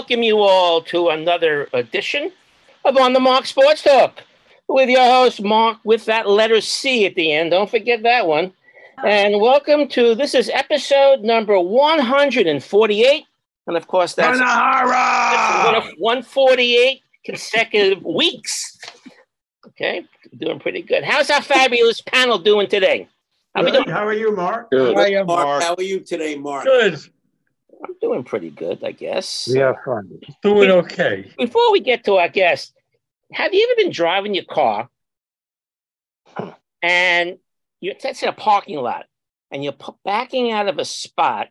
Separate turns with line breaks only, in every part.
welcome you all to another edition of On the Mark Sports Talk with your host, Mark, with that letter C at the end. Don't forget that one. Oh. And welcome to this is episode number 148. And of course, that's, that's 148 consecutive weeks. Okay, doing pretty good. How's our fabulous panel doing today?
How, Good. How are you, Mark?
Good.
How are you,
Mark? How are you today, Mark?
Good.
I'm doing pretty good, I guess.
We Yeah, fun. Doing okay.
Before we get to our guest, have you ever been driving your car and you're that's in a parking lot and you're backing out of a spot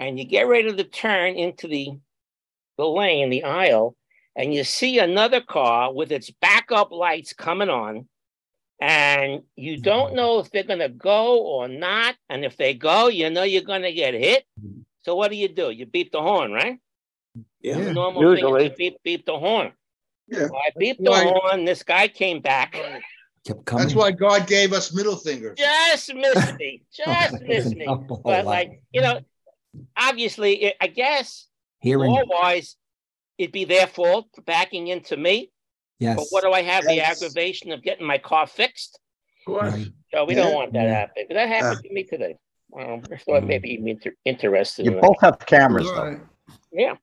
and you get ready to turn into the the lane, the aisle, and you see another car with its backup lights coming on, and you don't hmm. know if they're going to go or not. And if they go, you know you're going to get hit. Hmm. So what do you do? You beep the horn, right?
Yeah.
The normal
Usually.
thing is to beep, beep the horn.
Yeah.
So I beeped the horn. This guy came back.
kept coming.
That's why God gave us middle fingers.
Just missed me. Just missed me. But like, you know, obviously, it, I guess
hearing,
law wise, it'd be their fault for backing into me.
yes,
But what do I have? The aggravation of getting my car fixed.
Of course.
right.
So we
Yeah.
don't want that
Yeah.
happening. But that happened ah. to me today. Um, I thought maybe you'd be inter- interested. in
You
that.
both have cameras,
All
though.
Yeah.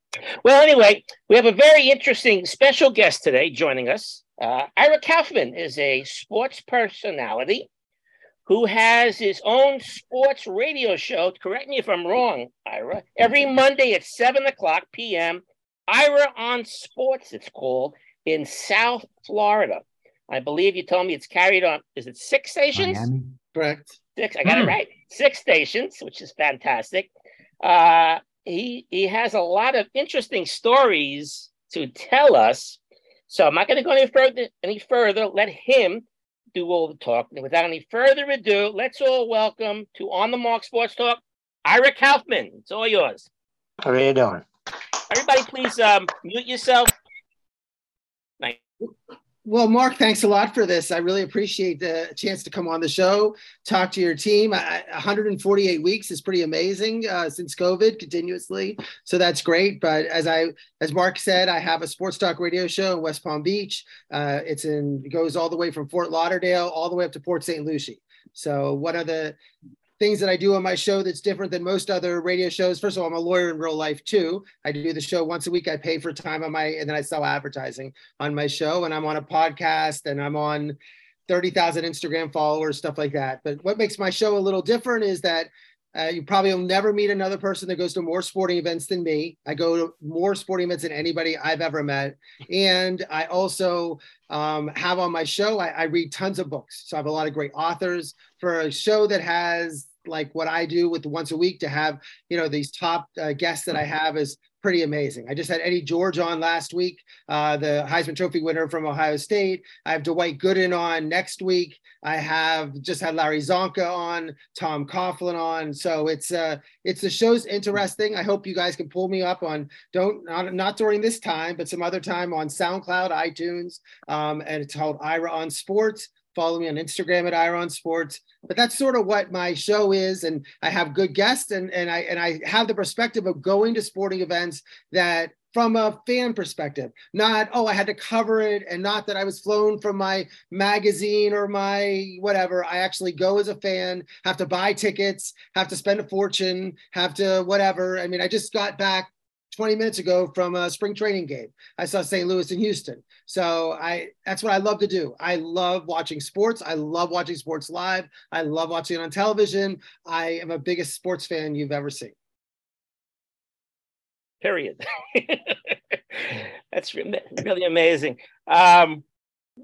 Well, anyway, we have a very interesting special guest today joining us. Uh, Ira Kaufman is a sports personality who has his own sports radio show. Correct me if I'm wrong, Ira. Every Monday at 7 o'clock p.m., Ira on Sports, it's called, in South Florida. I believe you told me it's carried on, is it six stations?
Miami.
Correct.
Six. I got it
Hmm.
right. Six stations, which is fantastic. Uh, he he has a lot of interesting stories to tell us. So I'm not going to go any further. Any further. Let him do all the talking. Without any further ado, let's all welcome to On the Mark Sports Talk, Ira Kaufman. It's all yours.
How are you doing?
Everybody, please um, mute yourself.
Well, Mark, thanks a lot for this. I really appreciate the chance to come on the show, talk to your team. I, I- 148 weeks is pretty amazing uh, since COVID continuously, so that's great. But as I, as Mark said, I have a sports talk radio show in West Palm Beach. Uh, it's in it goes all the way from Fort Lauderdale all the way up to Port St. Lucie. So one of the things that I do on my show that's different than most other radio shows. First of all, I'm a lawyer in real life too. I do the show once a week. I pay for time on my, and then I sell advertising on my show and I'm on a podcast and I'm on 30,000 Instagram followers, stuff like that. But what makes my show a little different is that uh, you probably will never meet another person that goes to more sporting events than me. I go to more sporting events than anybody I've ever met. And I also um, have on my show, I, I read tons of books. So I have a lot of great authors for a show that has like what I do with once a week to have, you know, these top uh, guests that I have is pretty amazing. I just had Eddie George on last week, uh, the Heisman Trophy winner from Ohio State. I have Dwight Gooden on next week. I have just had Larry Csonka on, Tom Coughlin on. So it's uh, it's the show's interesting. I hope you guys can pull me up on don't not, not during this time, but some other time on SoundCloud, iTunes, um, and it's called Ira on Sports. Follow me on Instagram at Ira on Sports but that's sort of what my show is and i have good guests and, and i and i have the perspective of going to sporting events that from a fan perspective not oh i had to cover it and not that i was flown from my magazine or my whatever. I actually go as a fan have to buy tickets have to spend a fortune have to whatever. I mean i just got back 20 minutes ago from a spring training game. I saw St. Louis and Houston. So I that's what I love to do. I love watching sports. I love watching sports live. I love watching it on television. I am a biggest sports fan you've ever seen.
Period. That's really amazing. Um,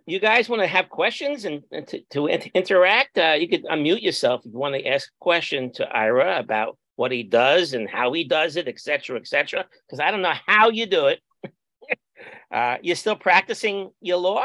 you guys want to have questions and, and to, to interact? Uh, you could unmute yourself if you want to ask a question to Ira about what he does and how he does it, et cetera, et cetera. Because I don't know how you do it. uh, you're still practicing your law?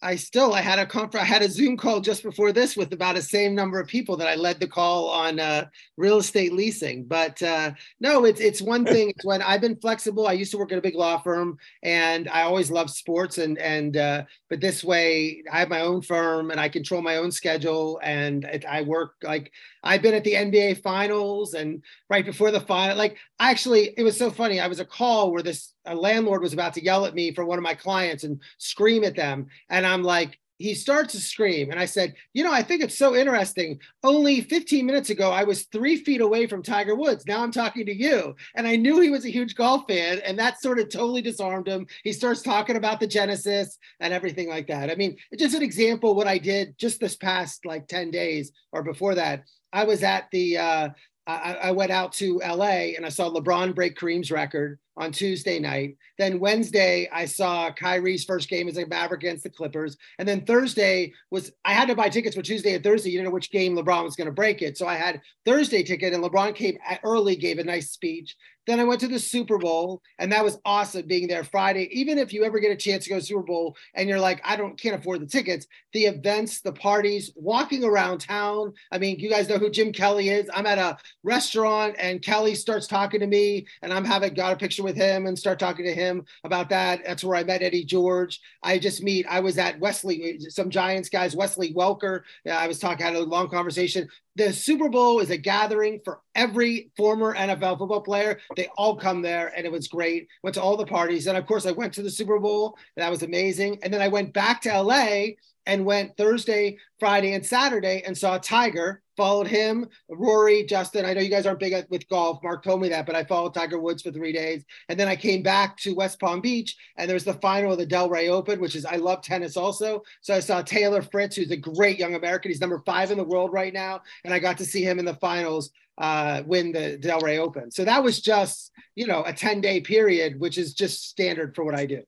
I still I had a confer- I had a Zoom call just before this with about the same number of people that I led the call on uh, real estate leasing. But uh, no, it's it's one thing. It's when I've been flexible. I used to work at a big law firm, and I always loved sports. And and uh, but this way, I have my own firm, and I control my own schedule, and it, I work like I've been at the NBA finals and right before the final. Like, actually, it was so funny. I was a call where this a landlord was about to yell at me for one of my clients and scream at them. And I'm like, he starts to scream. And I said, You know, I think it's so interesting. Only 15 minutes ago, I was three feet away from Tiger Woods. Now I'm talking to you. And I knew he was a huge golf fan. And that sort of totally disarmed him. He starts talking about the Genesis and everything like that. I mean, just an example what I did just this past like 10 days or before that. I was at the, uh, I, I went out to LA and I saw LeBron break Kareem's record on Tuesday night. Then Wednesday, I saw Kyrie's first game as a Maverick against the Clippers. And then Thursday was I had to buy tickets for Tuesday and Thursday. You didn't know which game LeBron was going to break it. So I had Thursday ticket and LeBron came early, gave a nice speech. Then I went to the Super Bowl, and that was awesome being there Friday. Even if you ever get a chance to go to Super Bowl and you're like, I don't can't afford the tickets, the events, the parties, walking around town. I mean, you guys know who Jim Kelly is. I'm at a restaurant and Kelly starts talking to me, and I'm having got a picture with him and start talking to him about that. That's where I met Eddie George. I just meet, I was at Wesley, some Giants guys, Wesley Welker. I was talking, had a long conversation. The Super Bowl is a gathering for every former NFL football player. They all come there and it was great. Went to all the parties. And of course, I went to the Super Bowl. that was amazing. And then I went back to LA and went Thursday, Friday, and Saturday and saw Tiger. Followed him, Rory, Justin. I know you guys aren't big with golf. Mark told me that, but I followed Tiger Woods for three days, and then I came back to West Palm Beach, and there's the final of the Delray Open, which is I love tennis also. So I saw Taylor Fritz, who's a great young American. He's number five in the world right now, and I got to see him in the finals uh, win the Delray Open. So that was just you know a 10 day period, which is just standard for what I do.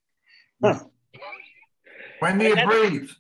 Huh. When do you breathe?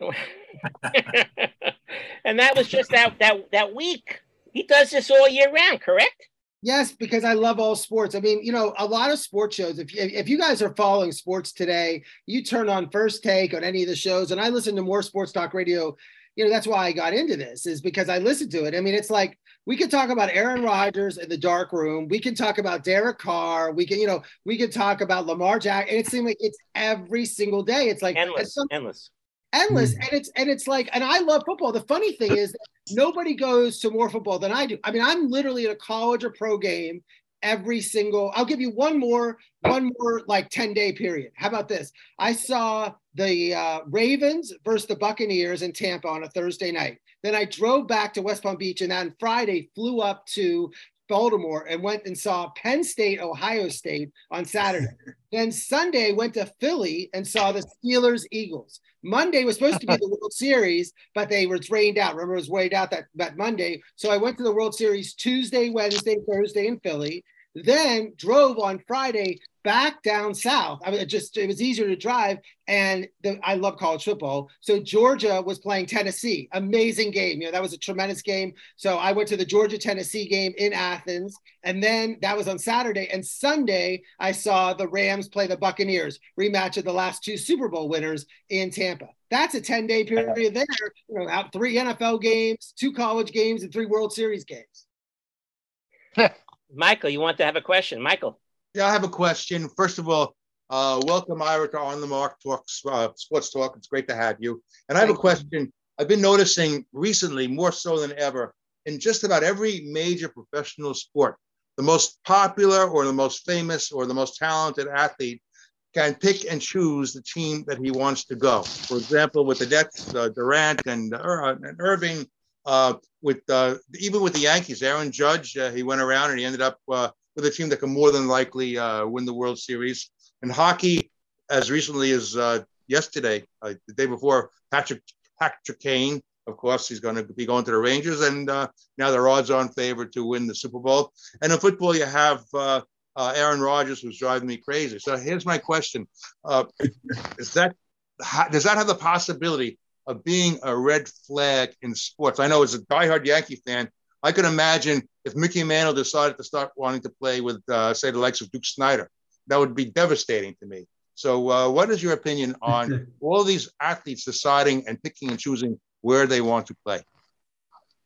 and that was just that that that week. He does this all year round, correct?
Yes, because I love all sports. I mean, you know, a lot of sports shows. If you, if you guys are following sports today, you turn on First Take on any of the shows, and I listen to more sports talk radio. You know, that's why I got into this is because I listened to it. I mean, it's like we could talk about Aaron Rodgers in the dark room. We can talk about Derek Carr. We can, you know, we could talk about Lamar Jack. And it seems like it's every single day. It's like
endless, some, endless
endless. Mm. and it's and it's like and i love football. The funny thing is nobody goes to more football than i do. I mean i'm literally at a college or pro game every single i'll give you one more one more like 10 day period. How about this? I saw the uh, ravens versus the buccaneers in tampa on a thursday night. Then i drove back to west palm beach and then friday flew up to Baltimore and went and saw Penn State, Ohio State on Saturday. then Sunday went to Philly and saw the Steelers Eagles. Monday was supposed to be the World Series, but they were rained out. Remember, it was rained out that, that Monday. So I went to the World Series Tuesday, Wednesday, Thursday in Philly. Then drove on Friday back down south. I mean, it just it was easier to drive, and the, I love college football. So Georgia was playing Tennessee. Amazing game. You know that was a tremendous game. So I went to the Georgia Tennessee game in Athens, and then that was on Saturday. And Sunday I saw the Rams play the Buccaneers, rematch of the last two Super Bowl winners in Tampa. That's a ten day period there. You know, out three NFL games, two college games, and three World Series games.
Michael, you want to have a question, Michael?
Yeah, I have a question. First of all, uh, welcome, Ira, to On the Mark Talks, uh, Sports Talk. It's great to have you. And I have a question. I've been noticing recently, more so than ever, in just about every major professional sport, the most popular or the most famous or the most talented athlete can pick and choose the team that he wants to go. For example, with the Nets, uh, Durant and, uh, and Irving, uh, with uh, even with the Yankees, Aaron Judge, uh, he went around and he ended up uh, with a team that can more than likely uh, win the World Series. And hockey, as recently as uh, yesterday, the day before, Patrick Patrick Kane, of course, he's going to be going to the Rangers, and now their odds are in favor to win the Super Bowl. And in football, you have Aaron Rodgers, who's driving me crazy. So here's my question: Is that does that have the possibility of being a red flag in sports. I know as a diehard Yankee fan, I could imagine if Mickey Mantle decided to start wanting to play with, uh, say, the likes of Duke Snider, that would be devastating to me. So, uh, what is your opinion on all these athletes deciding and picking and choosing where they want to play?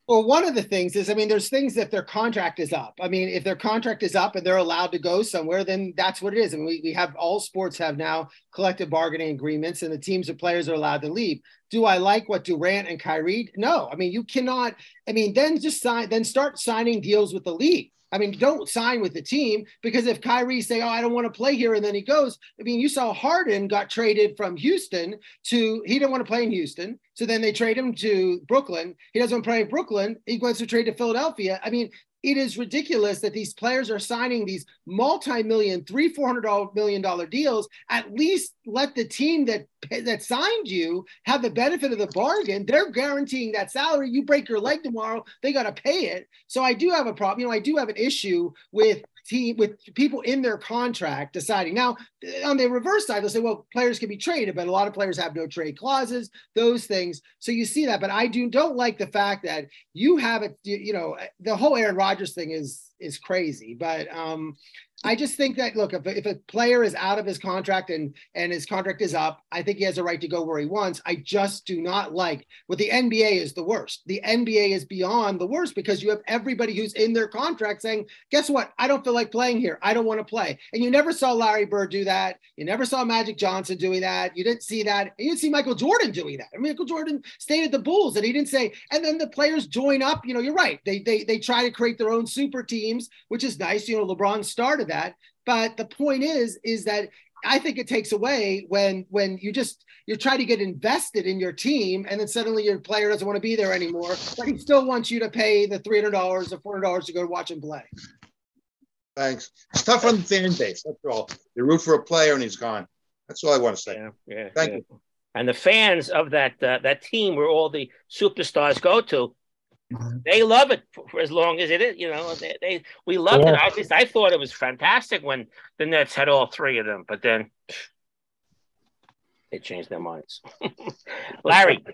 Well, one of the things is, I mean, there's things if their contract is up. I mean, if their contract is up and they're allowed to go somewhere, then that's what it is. And we, we have all sports have now collective bargaining agreements, and the teams and players are allowed to leave Do I like what Durant and Kyrie? No. I mean, you cannot. I mean, then just sign, then start signing deals with the league. I mean, don't sign with the team because if Kyrie say, "Oh, I don't want to play here," and then he goes, I mean, you saw Harden got traded from Houston to he didn't want to play in Houston, so then they trade him to Brooklyn. He doesn't want to play in Brooklyn. He wants to trade to Philadelphia. I mean, it is ridiculous that these players are signing these multi-million, three, four hundred million dollar deals. At least let the team that that signed you have the benefit of the bargain. They're guaranteeing that salary. You break your leg tomorrow, they got to pay it. So I do have a problem. You know, I do have an issue with team with people in their contract deciding. Now, on the reverse side, they'll say, well, players can be traded, but a lot of players have no trade clauses, those things. So you see that. But I do don't like the fact that you have it, you know, the whole Aaron Rodgers thing is is crazy. But um, I just think that look, if, if a player is out of his contract and and his contract is up, I think he has a right to go where he wants. I just do not like what the NBA is the worst. The NBA is beyond the worst because you have everybody who's in their contract saying, "Guess what? I don't feel like playing here. I don't want to play." And you never saw Larry Bird do that. You never saw Magic Johnson doing that. You didn't see that. You didn't see Michael Jordan doing that. I mean, Michael Jordan stayed at the Bulls and he didn't say. And then the players join up. You know, you're right. They they they try to create their own super teams, which is nice. You know, LeBron started that that. But the point is, is that I think it takes away when when you just you try to get invested in your team and then suddenly your player doesn't want to be there anymore, but he still wants you to pay the three hundred dollars or four hundred dollars to go watch him play.
Thanks. It's tough on the fan base. That's all. You root for a player and he's gone. That's all I want to say.
Yeah, yeah,
Thank
yeah.
you.
And the fans of that uh, that team where all the superstars go to, they love it for, for as long as it is. You know, they, they we loved it.
Yeah.
At least I thought it was fantastic when the Nets had all three of them, but then they changed their minds. Larry,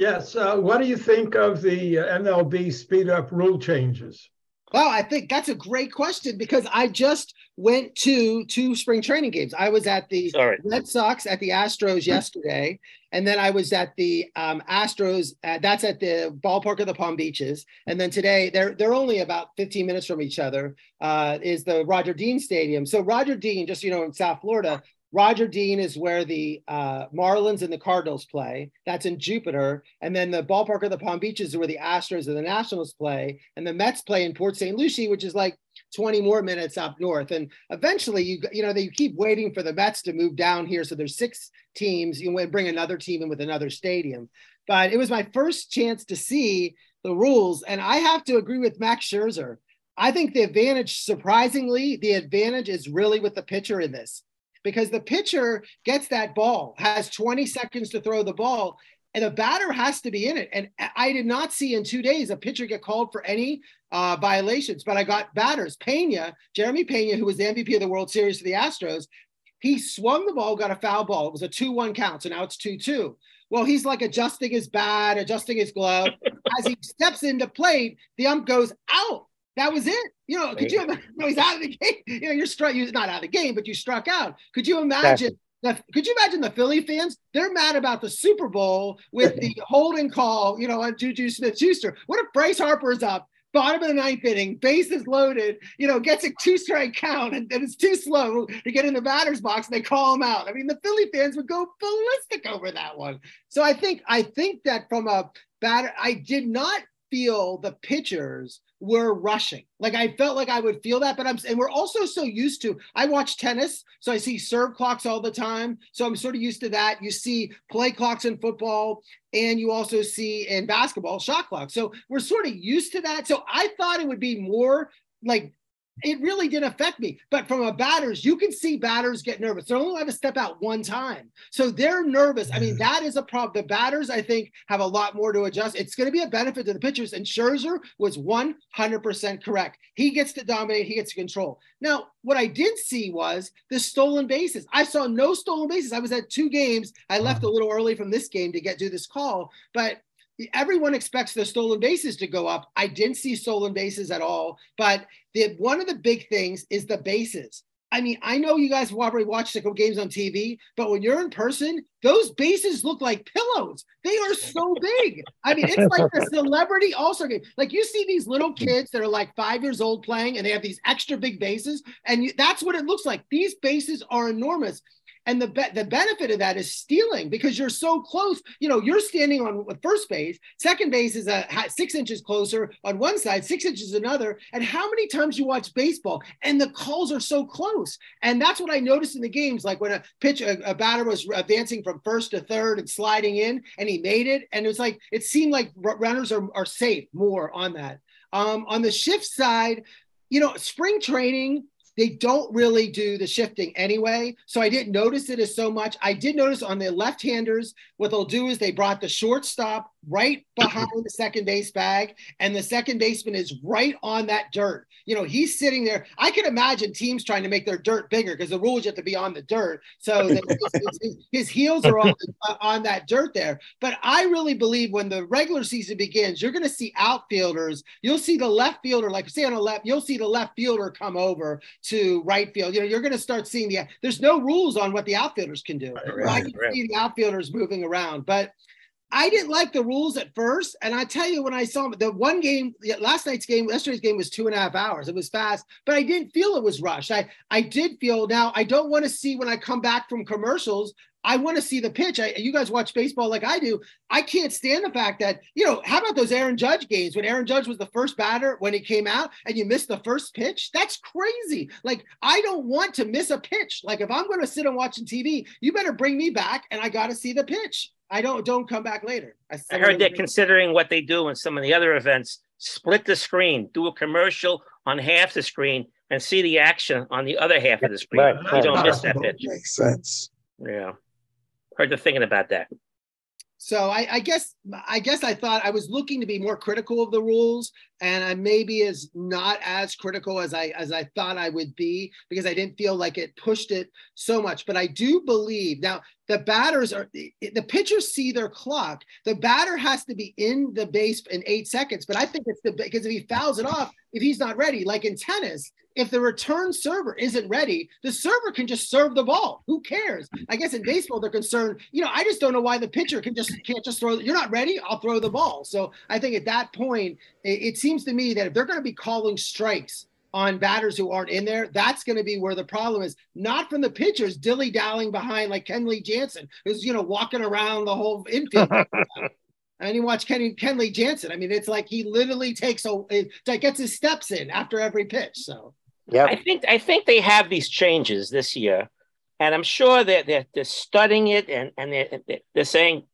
Yes, uh, what do you think of the uh, MLB speed up rule changes?
Well, I think that's a great question because I just went to two spring training games. I was at the
sorry.
Red Sox at the Astros yesterday, and then I was at the um, Astros. That's at the ballpark of the Palm Beaches, and then today they're they're only about 15 minutes from each other. Uh, is the Roger Dean Stadium? So Roger Dean, just you know, in South Florida, Roger Dean is where the uh, Marlins and the Cardinals play. That's in Jupiter. And then the ballpark of the Palm Beaches is where the Astros and the Nationals play. And the Mets play in Port St. Lucie, which is like 20 more minutes up north. And eventually, you you know, they keep waiting for the Mets to move down here. So there's six teams. You bring another team in with another stadium. But it was my first chance to see the rules. And I have to agree with Max Scherzer. I think the advantage, surprisingly, the advantage is really with the pitcher in this because the pitcher gets that ball, has 20 seconds to throw the ball, and the batter has to be in it. And I did not see in two days a pitcher get called for any uh, violations, but I got batters. Pena, Jeremy Pena, who was the MVP of the World Series for the Astros, he swung the ball, got a foul ball. It was a 2 1 count. So now it's 2 2. Well, he's like adjusting his bat, adjusting his glove. As he steps into plate, the ump goes out. That was it. You know, could you? imagine- No, he's out of the game. You know, you're struck. You're not out of the game, but you struck out. Could you imagine? The, could you imagine the Philly fans? They're mad about the Super Bowl with the holding call. You know, on Juju Smith-Schuster. What if Bryce Harper is up? Bottom of the ninth inning, bases loaded, you know, gets a two strike count and, and it's too slow to get in the batter's box and they call him out. I mean, the Philly fans would go ballistic over that one. So I think I think that from a batter, I did not feel the pitchers were rushing. Like I felt like I would feel that, but I'm and we're also so used to. I watch tennis, so I see serve clocks all the time. So I'm sort of used to that. You see play clocks in football, and you also see in basketball shot clocks. So we're sort of used to that. So I thought it would be more like it really didn't affect me. But from a batters, you can see batters get nervous. They're only allowed to step out one time. So they're nervous. I mean, mm. that is a problem. The batters, I think, have a lot more to adjust. It's going to be a benefit to the pitchers. And Scherzer was 100% correct. He gets to dominate, he gets to control. Now, what I did see was the stolen bases. I saw no stolen bases. I was at two games. I left a little early from this game to get do this call, but everyone expects the stolen bases to go up. I didn't see stolen bases at all, but the one of the big things is the bases. I mean, I know you guys probably watch the games on TV, but when you're in person, those bases look like pillows. They are so big. I mean, it's like the celebrity all-star game. Like you see these little kids that are like five years old playing, and they have these extra big bases, and you, that's what it looks like. These bases are enormous. And the be- the benefit of that is stealing because you're so close. You know, you're standing on first base, second base is a six inches closer on one side, six inches another. And how many times you watch baseball and the calls are so close? And that's what I noticed in the games, like when a pitch a, a batter was advancing from first to third and sliding in, and he made it, and it was like it seemed like runners are, are safe more on that. Um, on the shift side, you know, spring training they don't really do the shifting anyway. So I didn't notice it as so much. I did notice on the left handers, what they'll do is they brought the shortstop right behind the second base bag, and the second baseman is right on that dirt. You know, he's sitting there. I can imagine teams trying to make their dirt bigger because the rules have to be on the dirt. So his, his, his, heels are on, uh, on that dirt there. But I really believe when the regular season begins, you're going to see outfielders. You'll see the left fielder, like say on the left, you'll see the left fielder come over to right field. You know, you're going to start seeing the. There's no rules on what the outfielders can do. Right, I can right. see the outfielders moving around, but I didn't like the rules at first. And I tell you, when I saw the one game, last night's game, yesterday's game was two and a half hours. It was fast, but I didn't feel it was rushed. I, I did feel now I don't want to see when I come back from commercials. I want to see the pitch. I, you guys watch baseball like I do. I can't stand the fact that, you know, how about those Aaron Judge games when Aaron Judge was the first batter when he came out and you missed the first pitch? That's crazy. Like, I don't want to miss a pitch. Like, if I'm going to sit and watching TV, you better bring me back and I got to see the pitch. I don't don't come back later.
I, I heard they're considering what they do in some of the other events: split the screen, do a commercial on half the screen, and see the action on the other half of the screen. Right, you don't miss that pitch.
Makes sense.
Yeah, heard they're thinking about that.
So I, I, guess I guess I thought I was looking to be more critical of the rules, and I maybe is not as critical as I as I thought I would be because I didn't feel like it pushed it so much. But I do believe now the batters are the pitchers see their clock. The batter has to be in the base in eight seconds. But I think it's the because if he fouls it off, if he's not ready, like in tennis, if the return server isn't ready, the server can just serve the ball. Who cares? I guess in baseball they're concerned. You know, I just don't know why the pitcher can just can't just throw. You're not ready. I'll throw the ball. So I think at that point, it, it seems to me that if they're going to be calling strikes on batters who aren't in there, that's going to be where the problem is. Not from the pitchers dilly dallying behind like Kenley Jansen, who's you know walking around the whole infield. and you watch Kenny Kenley Jansen. I mean, it's like he literally takes a it, gets his steps in after every pitch. So
yeah, I think I think they have these changes this year, and I'm sure that they're, they're studying it and and they're, they're saying,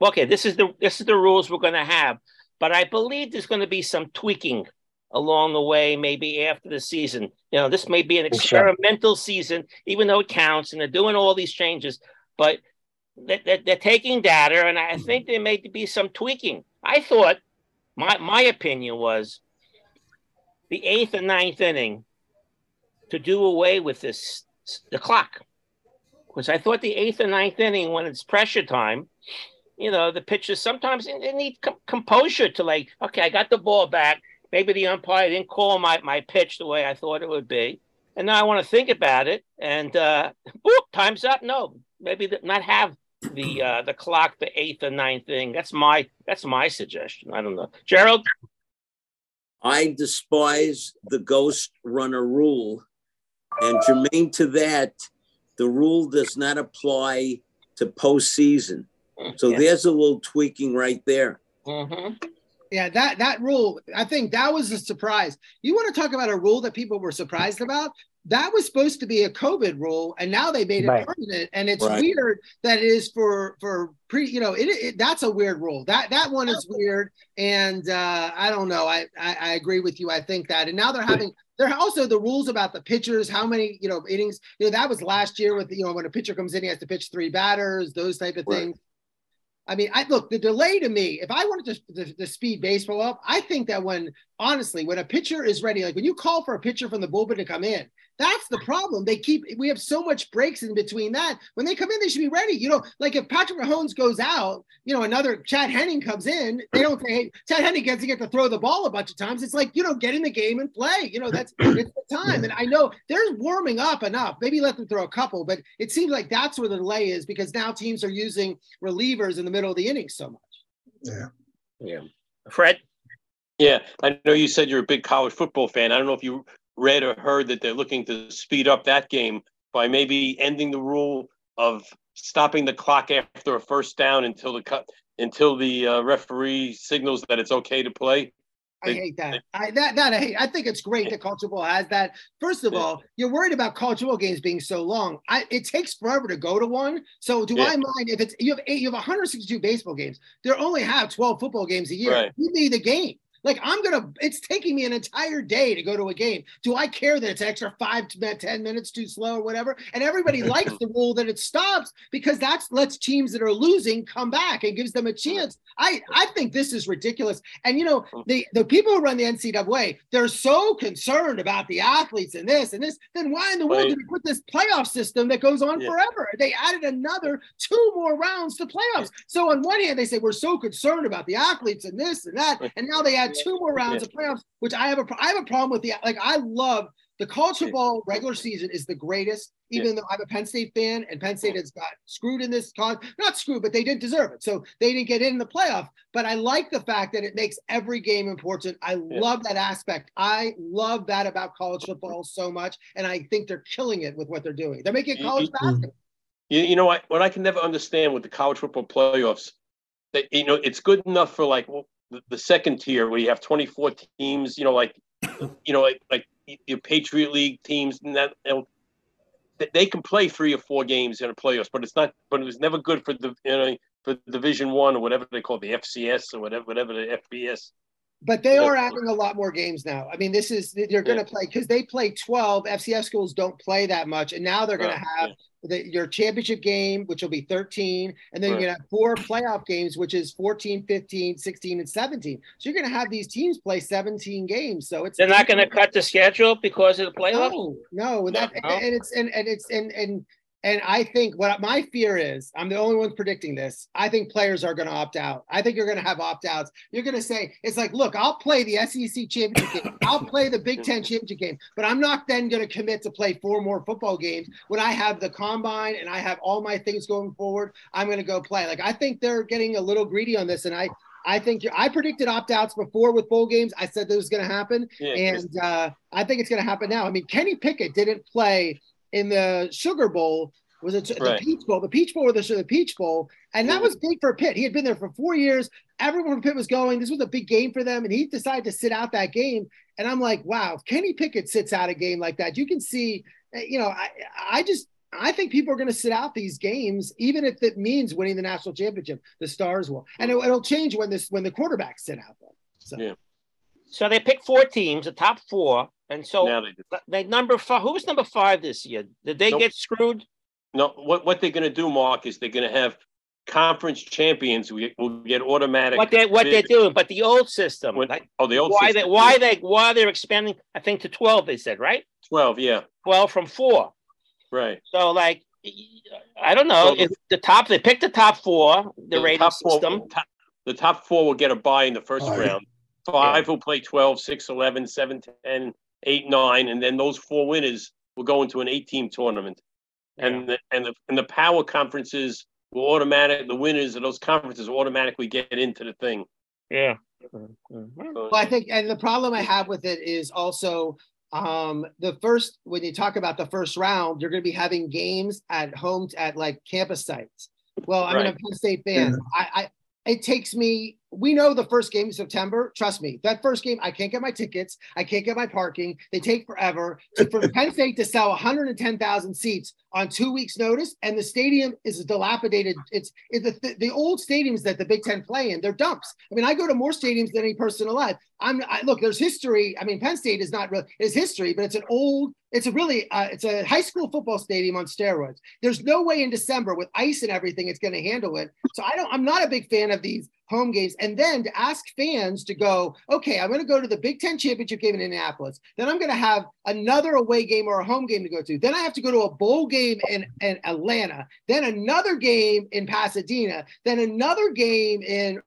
okay, this is the this is the rules we're going to have. But I believe there's going to be some tweaking along the way, maybe after the season. You know, this may be an experimental sure. season, even though it counts, and they're doing all these changes, but they're, they're taking data, and I think there may be some tweaking. I thought, my, my opinion was the eighth and ninth inning to do away with this, the clock. Because I thought the eighth and ninth inning, when it's pressure time, you know, the pitchers sometimes they need composure to like, okay, I got the ball back maybe the umpire didn't call my, my pitch the way I thought it would be. And now I want to think about it. And uh, whoop, time's up. No, maybe not have the uh, the clock, the eighth or ninth thing. That's my that's my suggestion. I don't know, Gerald.
I despise the ghost runner rule, and germane to that, the rule does not apply to postseason. So yeah. there's a little tweaking right there.
Mm-hmm.
Yeah, that that rule, I think that was a surprise. You want to talk about a rule that people were surprised about? That was supposed to be a COVID rule, and now they made it right. permanent. And it's right. weird that it is for for pre. You know, it, it, that's a weird rule. That that one is weird, and uh, I don't know. I, I I agree with you. I think that, and now they're having there are also the rules about the pitchers, how many you know innings. You know that was last year with you know when a pitcher comes in, he has to pitch three batters, those type of right. things. I mean, I look the delay to me. If I wanted to, to, to, speed baseball up, I think that when honestly, when a pitcher is ready, like when you call for a pitcher from the bullpen to come in, that's the problem. They keep we have so much breaks in between that. When they come in, they should be ready. You know, like if Patrick Mahomes goes out, you know, another Chad Henne comes in, they don't say, hey, Chad Henne gets to get to throw the ball a bunch of times. It's like, you know, get in the game and play. You know, that's it's the time. And I know they're warming up enough. Maybe let them throw a couple, but it seems like that's where the delay is because now teams are using relievers in the middle of the inning so much.
Yeah.
Yeah. Fred?
Yeah, I know you said you're a big college football fan. I don't know if you read or heard that they're looking to speed up that game by maybe ending the rule of stopping the clock after a first down until the cut until the uh, referee signals that it's okay to play.
I hate that. I that that I hate. I think it's great that college football has that. First of
Yeah.
all, you're worried about college football games being so long. I it takes forever to go to one. So do
Yeah.
I mind if it's you have eight, you have 162 baseball games. They only have 12 football games a year.
Right.
Give me the game. Like I'm gonna, it's taking me an entire day to go to a game. Do I care that it's an extra five to ten minutes too slow or whatever? And everybody likes the rule that it stops because that's lets teams that are losing come back and gives them a chance. I I think this is ridiculous. And you know, oh. the the people who run the NCAA, they're so concerned about the athletes and this and this. Then why in the world
Right.
did we put this playoff system that goes on
Yeah.
forever? They added another two more rounds to playoffs. So on one hand, they say we're so concerned about the athletes and this and that, and now they add two more rounds of playoffs, which I have a I have a problem with the like. I love the college
Yeah.
football regular season is the greatest. Even though I'm a Penn State fan and Penn State has got screwed in this college, not screwed, but they didn't deserve it. So they didn't get in the playoff. But I like the fact that it makes every game important. I
Yeah.
love that aspect. I love that about college football so much. And I think they're killing it with what they're doing. They're making
You-
college basketball.
You, you know what? What I can never understand with the college football playoffs, that you know, it's good enough for like well, the, the second tier where you have 24 teams. You know, like you know, like like your Patriot League teams, and that you know, they- can play three or four games in a playoffs, but it's not. But it was never good for the you know for Division One or whatever they call it, the FCS or whatever whatever the FBS.
But they are adding a lot more games now. I mean, this is they're going to
Yeah.
play because they play 12. FCS schools don't play that much, and now they're going to have the, your championship game, which will be 13, and then
Right.
you're going to have four playoff games, which is 14, 15, 16, and 17. So you're going to have these teams play 17 games. So it's
They're not going to cut the schedule because of the playoffs.
no, no, and that
No.
and it's and, and it's and and and I think what my fear is, I'm the only one predicting this. I think players are going to opt out. I think you're going to have opt outs. You're going to say it's like, look, I'll play the SEC championship game, I'll play the Big Ten championship game, but I'm not then going to commit to play four more football games when I have the combine and I have all my things going forward. I'm going to go play. Like I think they're getting a little greedy on this, and I. I think I predicted opt outs before with bowl games. I said this was going to happen
Yeah,
and uh, I think it's going to happen now. I mean, Kenny Pickett didn't play in the Sugar Bowl. Was it the Peach Bowl? The Peach Bowl or the, the Peach Bowl? And that was big for Pitt. He had been there for four years. Everyone from Pitt was going. This was a big game for them, and he decided to sit out that game. And I'm like, wow, if Kenny Pickett sits out a game like that, you can see. uh, You know, I I just I think people are going to sit out these games, even if it means winning the national championship. The Stars will, and it, will change when this when the quarterbacks sit out. Though. So
Yeah.
So they pick four teams, the top four, and so
now they do.
they number five. Who was number five this year? Did they
Nope.
get screwed?
No, what what they're going to do, Mark, is they're going to have conference champions who get- will get automatic.
What they what they're doing, but the old system.
When-
like,
oh, the old
why
system.
they why they why they're expanding? I think to twelve. They said right,
twelve? Yeah,
twelve from four.
right.
So like, I don't know.
So the-
if the top they picked the top four, the, rating
top four,
system.
top- the top four will get a bye in the first
Oh, yeah.
round. Five will play 12, 6, 11, 7, 10, 8, 9, and then those four winners will go into an eight-team tournament. And the, and the and the power conferences will automatic the winners of those conferences will automatically get into the thing.
Yeah.
Well, I think, and the problem I have with it is also um, the first when you talk about the first round, you're going to be having games at home at like campus sites. Well, I'm a
Right.
Penn State fan. I, I it takes me. We know the first game is September. Trust me, that first game, I can't get my tickets. I can't get my parking. They take forever. So for Penn State to sell 110,000 seats on two weeks' notice, and the stadium is dilapidated. It's, it's the, the old stadiums that the Big Ten play in. They're dumps. I mean, I go to more stadiums than any person alive. I'm I, look. There's history. I mean, Penn State is not really is history, but it's an old. It's a really uh, it's a high school football stadium on steroids. There's no way in December with ice and everything it's going to handle it. So I don't. I'm not a big fan of these home games. And then to ask fans to go, okay, I'm going to go to the Big Ten championship game in Indianapolis. Then I'm going to have another away game or a home game to go to. Then I have to go to a bowl game in, in Atlanta. Then another game in Pasadena. Then another game in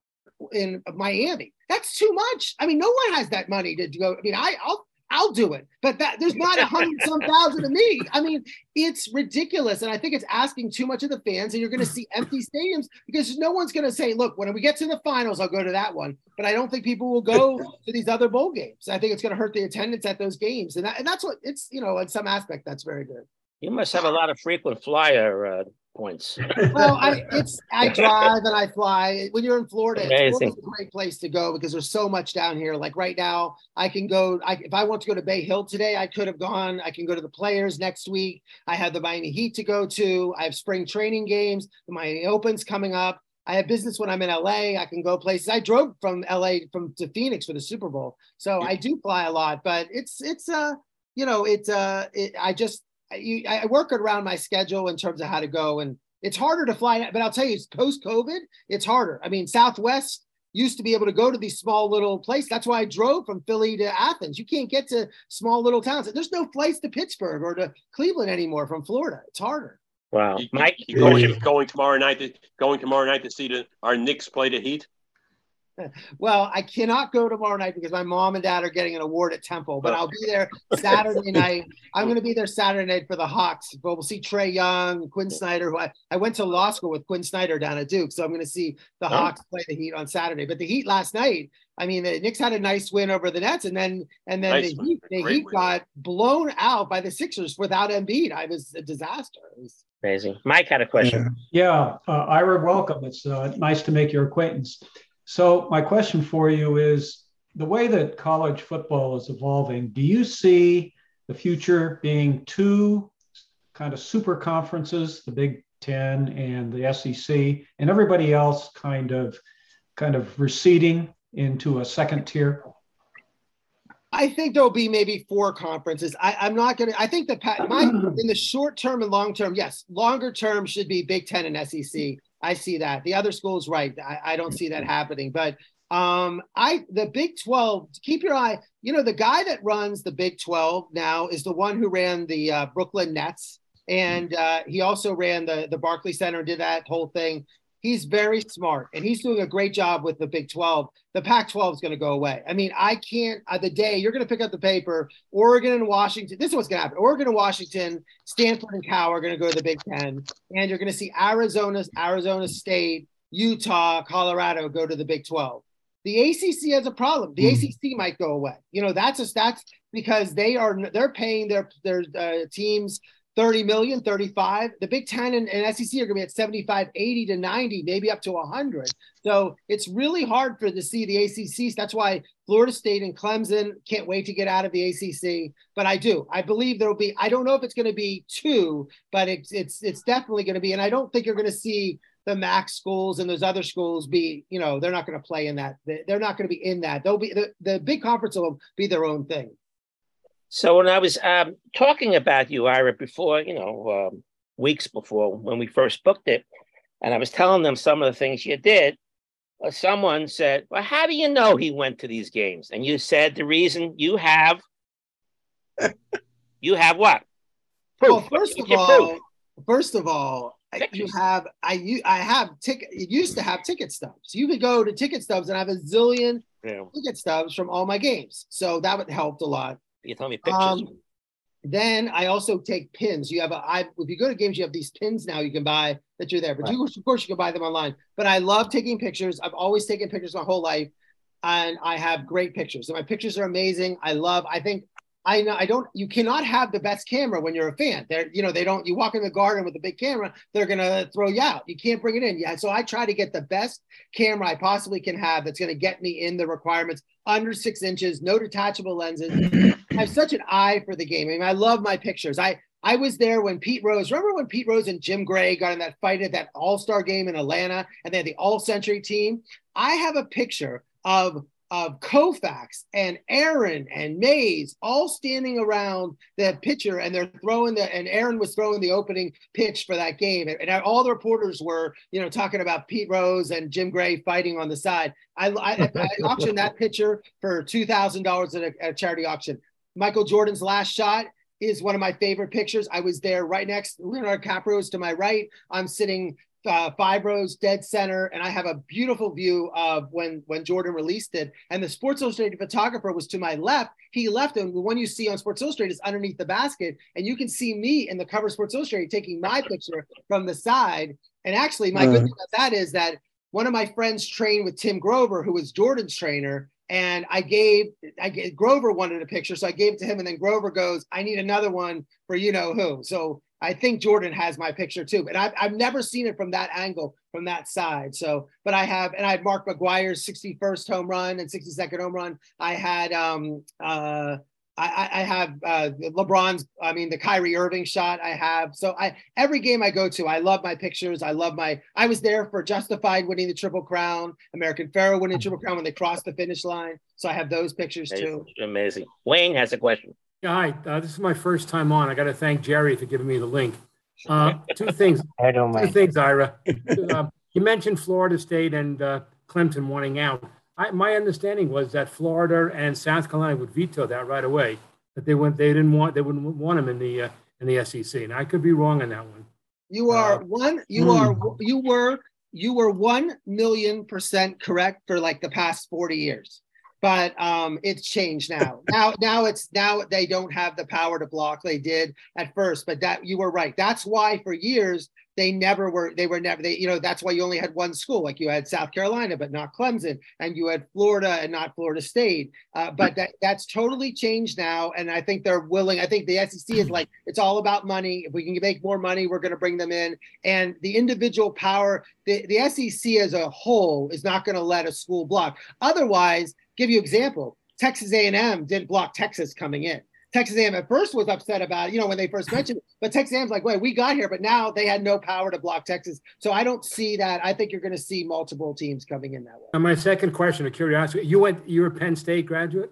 in Miami. That's too much. I mean, no one has that money to go. I mean, I, I'll I'll do it, but that there's not a hundred some thousand of me. I mean, it's ridiculous, and I think it's asking too much of the fans. And you're going to see empty stadiums because no one's going to say, "Look, when we get to the finals, I'll go to that one." But I don't think people will go to these other bowl games. I think it's going to hurt the attendance at those games, and, that, and that's what it's you know in some aspect that's very good.
You must have a lot of frequent flyer uh, points.
well, I it's I drive and I fly. When you're in Florida,
Amazing.
Florida's a great place to go because there's so much down here. Like right now, I can go. I, if I want to go to Bay Hill today, I could have gone. I can go to the Players next week. I have the Miami Heat to go to. I have spring training games. The Miami Opens coming up. I have business when I'm in LA. I can go places. I drove from LA from to Phoenix for the Super Bowl, so I do fly a lot. But it's it's uh you know it uh it, I just I, I work around my schedule in terms of how to go, and it's harder to fly. But I'll tell you, it's post COVID, it's harder. I mean, Southwest used to be able to go to these small little places. That's why I drove from Philly to Athens. You can't get to small little towns. There's no flights to Pittsburgh or to Cleveland anymore from Florida. It's harder.
Wow, Mike.
you going, going tomorrow night to going tomorrow night to see the our Knicks play the Heat.
Well, I cannot go tomorrow night because my mom and dad are getting an award at Temple, but I'll be there Saturday night. I'm going to be there Saturday night for the Hawks. But we'll see Trae Young, Quin Snyder, who I, I went to law school with Quin Snyder down at Duke. So I'm going to see the
Oh.
Hawks play the Heat on Saturday. But the Heat last night, I mean, the Knicks had a nice win over the Nets, and then and then
Nice
the. Heat, the Heat got blown out by the Sixers without Embiid. I was a disaster. It was,
Amazing. Mike had a question.
Yeah, uh, Ira, welcome. It's uh, nice to make your acquaintance. So, my question for you is the way that college football is evolving, do you see the future being two kind of super conferences, the Big Ten and the SEC, and everybody else kind of kind of receding into a second tier?
I think there'll be maybe four conferences. I, I'm not going to, I think Pat, my, in the short term and long term, yes, longer term should be Big Ten and SEC. I see that. The other schools, right. I, I don't see that happening. But um, I, the Big 12, keep your eye, you know, the guy that runs the Big 12 now is the one who ran the uh, Brooklyn Nets. And uh, he also ran the, the Barclay Center and did that whole thing. He's very smart and he's doing a great job with the Big 12. The Pac 12 is going to go away. I mean, I can't, uh, the day you're going to pick up the paper, Oregon and Washington, this is what's going to happen. Oregon and Washington, Stanford and Cal are going to go to the Big 10. And you're going to see Arizona, Arizona State, Utah, Colorado go to the Big 12. The ACC has a problem. The ACC might go away. You know, that's a that's because they are they're paying their their uh, teams 30 million, 35. The Big 10 and, and SEC are going to be at 75, 80 to 90, maybe up to 100. So it's really hard for to see the ACC. That's why Florida State and Clemson can't wait to get out of the ACC. But I do. I believe there will be. I don't know if it's going to be two, but it's it's it's definitely going to be. And I don't think you're going to see the MAC schools and those other schools be. You know, they're not going to play in that. They- They're not going to be in that. They'll be the, the big conference will be their own thing.
So when I was um, talking about you, Ira, before, you know, um, weeks before when we first booked it, and I was telling them some of the things you did, uh, someone said, "Well, how do you know he went to these games?" And you said the reason you have, you have what?
Well, first of
What's
all,
proof?
first of all, I- you have I I have ticket. You used to have ticket stubs. You could go to ticket stubs and have a zillion
Yeah,
ticket stubs from all my games. So that would helped a lot.
You told me pictures.
Um, Then I also take pins. You have a I if you go to games, you have these pins now you can buy that you're there. But you, of course you can buy them online. But I love taking pictures. I've always taken pictures my whole life, and I have great pictures. And my pictures are amazing. I love. I think I know I don't. You cannot have the best camera when you're a fan. They're you know they don't. You walk in the garden with a big camera, they're gonna throw you out. You can't bring it in. Yeah. So I try to get the best camera I possibly can have that's gonna get me in the requirements under six inches, no detachable lenses. I have mm. such an eye for the game. I mean, I love my pictures. I I was there when Pete Rose. Remember when Pete Rose and Jim Gray got in that fight at that All Star game in Atlanta, and they had the All Century team. I have a picture of of Koufax and Aaron and Mays all standing around the pitcher, and they're throwing the and Aaron was throwing the opening pitch for that game, and, and all the reporters were you know talking about Pete Rose and Jim Gray fighting on the side. I, I, I auctioned that picture for two thousand dollars at a charity auction. Michael Jordan's last shot is one of my favorite pictures. I was there right next Leonardo is to my right. I'm sitting uh, five rows dead center, and I have a beautiful view of when when Jordan released it. And the Sports Illustrated photographer was to my left. He left, and the one you see on Sports Illustrated is underneath the basket, and you can see me in the cover of Sports Illustrated taking my picture from the side. And actually, my good thing about that is that one of my friends trained with Tim Grover, who was Jordan's trainer, and I gave I gave, Grover wanted a picture, so I gave it to him, and then Grover goes, "I need another one for you know who." So I think Jordan has my picture too, but I've, I've never seen it from that angle, from that side. So, but I have, and I had Mark McGwire's 61st home run and 62nd home run. I had, um, uh, I, I have uh, LeBron's, I mean, the Kyrie Irving shot I have. So I every game I go to, I love my pictures. I love my, I was there for Justified winning the Triple Crown, American Pharoah winning the Triple Crown when they crossed the finish line. So I have those pictures too.
Amazing. Wayne has a question.
Yeah, hi. Uh, this is my first time on. I got to thank Jerry for giving me the link. Uh, two things.
I don't mind.
Two things, Ira. Uh, you mentioned Florida State and uh, Clemson wanting out. I, my understanding was that Florida and South Carolina would veto that right away. That they went, they didn't want, they wouldn't want them in the uh, in the SEC. And I could be wrong on that one.
You are
Uh,
one, you
hmm.
are, you were, you were 1 million percent correct for like the past 40 years. But um, it's changed now. Now, now it's now they don't have the power to block. They did at first, but that you were right. That's why for years they never were. They were never. They you know that's why you only had one school. Like you had South Carolina, but not Clemson, and you had Florida and not Florida State. Uh, but that that's totally changed now, and I think they're willing. I think the SEC is like it's all about money. If we can make more money, we're going to bring them in. And the individual power, the the SEC as a whole is not going to let a school block. Otherwise, give you example. Texas A&M didn't block Texas coming in. Texas A&M at first was upset about, it, you know, when they first mentioned it, but Texas A&M's like, wait, we got here, but now they had no power to block Texas. So I don't see that. I think you're going to see multiple teams coming in that way.
And my second question, a curiosity, you went, you were a Penn State graduate.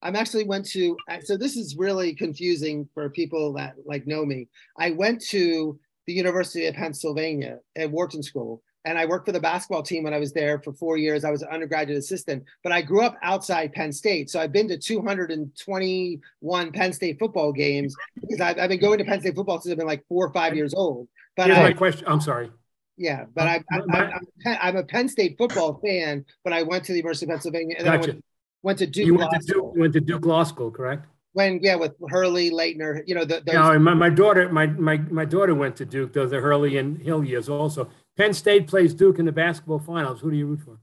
I'm actually went to, so this is really confusing for people that like know me. I went to the University of Pennsylvania at Wharton School, and I worked for the basketball team when I was there for four years. I was an undergraduate assistant, but I grew up outside Penn State. So I've been to 221 Penn State football games because I've, I've been going to Penn State football since I've been like four or five years old. But
Here's
I,
my question. I'm sorry.
yeah, but I, I'm a Penn State football fan, but I went to the University of Pennsylvania and then I went, went to Duke.
You went
Law
to Duke, went to Duke Law School, correct?
when yeah with Hurley, Laettner, you know the, those,
Yeah, my, my daughter, my, my, my daughter went to Duke, though the Hurley and Hill years also. Penn State plays Duke in the basketball finals. Who do you root for?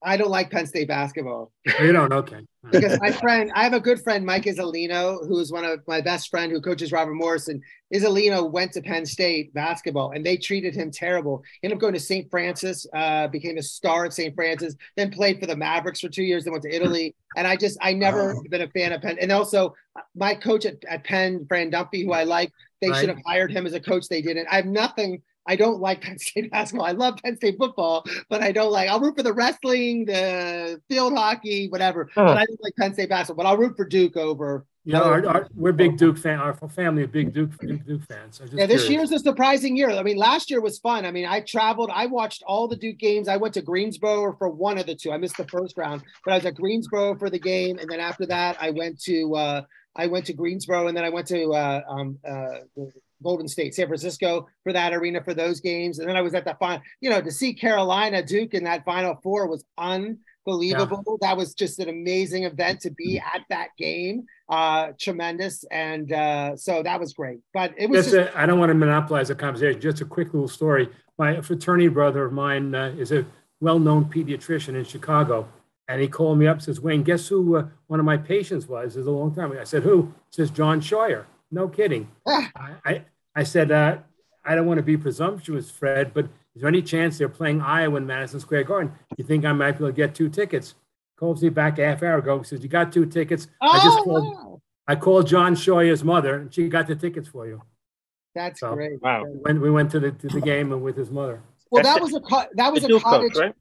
I don't like Penn State basketball
You don't, okay.
because my friend, I have a good friend, Mike Iuzzolino, who is one of my best friend who coaches Robert Morris. And Iuzzolino went to Penn State basketball and they treated him terrible. He Ended up going to St. Francis, uh, became a star at St. Francis, then played for the Mavericks for two years, then went to Italy. And I just, I never
Oh.
been a fan of Penn. And also my coach at, at Penn, Fran Dunphy, who I like, they
Right.
should have hired him as a coach. They didn't. I have nothing. I don't like Penn State basketball. I love Penn State football, but I don't like. I'll root for the wrestling, the field hockey, whatever.
Huh.
But I don't like Penn State basketball. But I'll root for Duke over.
You know, our, our, we're big Duke fan, our family of big Duke, big Duke fans. So just
Yeah, this
curious.
year's a surprising year. I mean, last year was fun. I mean, I traveled, I watched all the Duke games. I went to Greensboro for one of the two. I missed the first round, but I was at Greensboro for the game, and then after that, I went to uh, I went to Greensboro, and then I went to uh, um, uh, Golden State, San Francisco for that arena for those games, and then I was at the final. You know, to see Carolina Duke in that Final Four was unbelievable. That was just an amazing event to be at that game. Uh, tremendous, and uh, so that was great. But it was
Just, a, I don't want to monopolize the conversation. Just a quick little story. My fraternity brother of mine uh, is a well-known pediatrician in Chicago, and he called me up. Says, "Wayne, guess who uh, one of my patients was? This is a long time." ago." I said, "Who?" He says, "Jon Scheyer." No kidding.
Ah.
I, I, I said, uh, "I don't want to be presumptuous, Fred, but is there any chance they're playing Iowa in Madison Square Garden? You think I might be able to get two tickets?" Calls me back a half hour ago. Says, "You got two tickets." I just
oh,
called.
wow.
I called Jon Scheyer's mother, and she got the tickets for you.
That's
So,
great.
Wow.
When we went to the to the game and with his mother.
Well, that was a co- that was
The
a
Duke
college.
coach, right?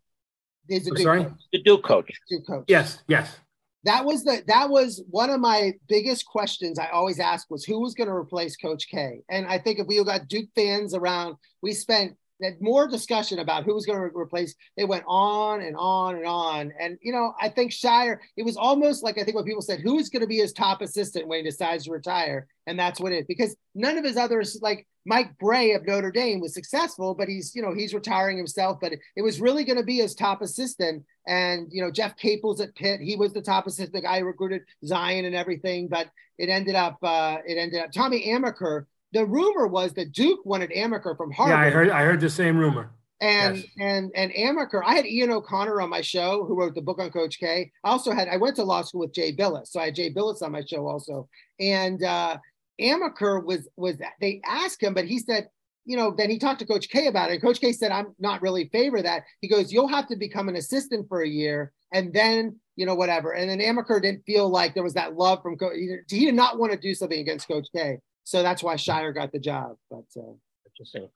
There's a
I'm
Duke
sorry?
coach,
The Duke coach.
Duke coach.
Yes, yes.
That was the that was one of my biggest questions I always asked was who was going to replace Coach K. And I think if we got Duke fans around, we spent had more discussion about who was going to replace. They went on and on and on. And you know, I think Scheyer. It was almost like I think what people said, who is going to be his top assistant when he decides to retire, and that's what it is. Because none of his others, like Mike Brey of Notre Dame, was successful, but he's you know he's retiring himself. But it was really going to be his top assistant. And you know, Jeff Capel at Pitt, he was the top assistant guy recruited Zion and everything. But it ended up, uh, it ended up Tommy Amaker. The rumor was that Duke wanted Amaker from Harvard.
Yeah, I heard I heard the same rumor.
And
Yes.
and and Amaker, I had Ian O'Connor on my show, who wrote the book on Coach K. I also had I went to law school with Jay Bilas, so I had Jay Bilas on my show also. And uh, Amaker was was they asked him, but he said, you know, then he talked to Coach K about it. And Coach K said, I'm not really favor that. He goes, you'll have to become an assistant for a year and then, you know, whatever. And then Amaker didn't feel like there was that love from Coach. He did not want to do something against Coach K. So that's why Scheyer got the job. But uh,
interesting.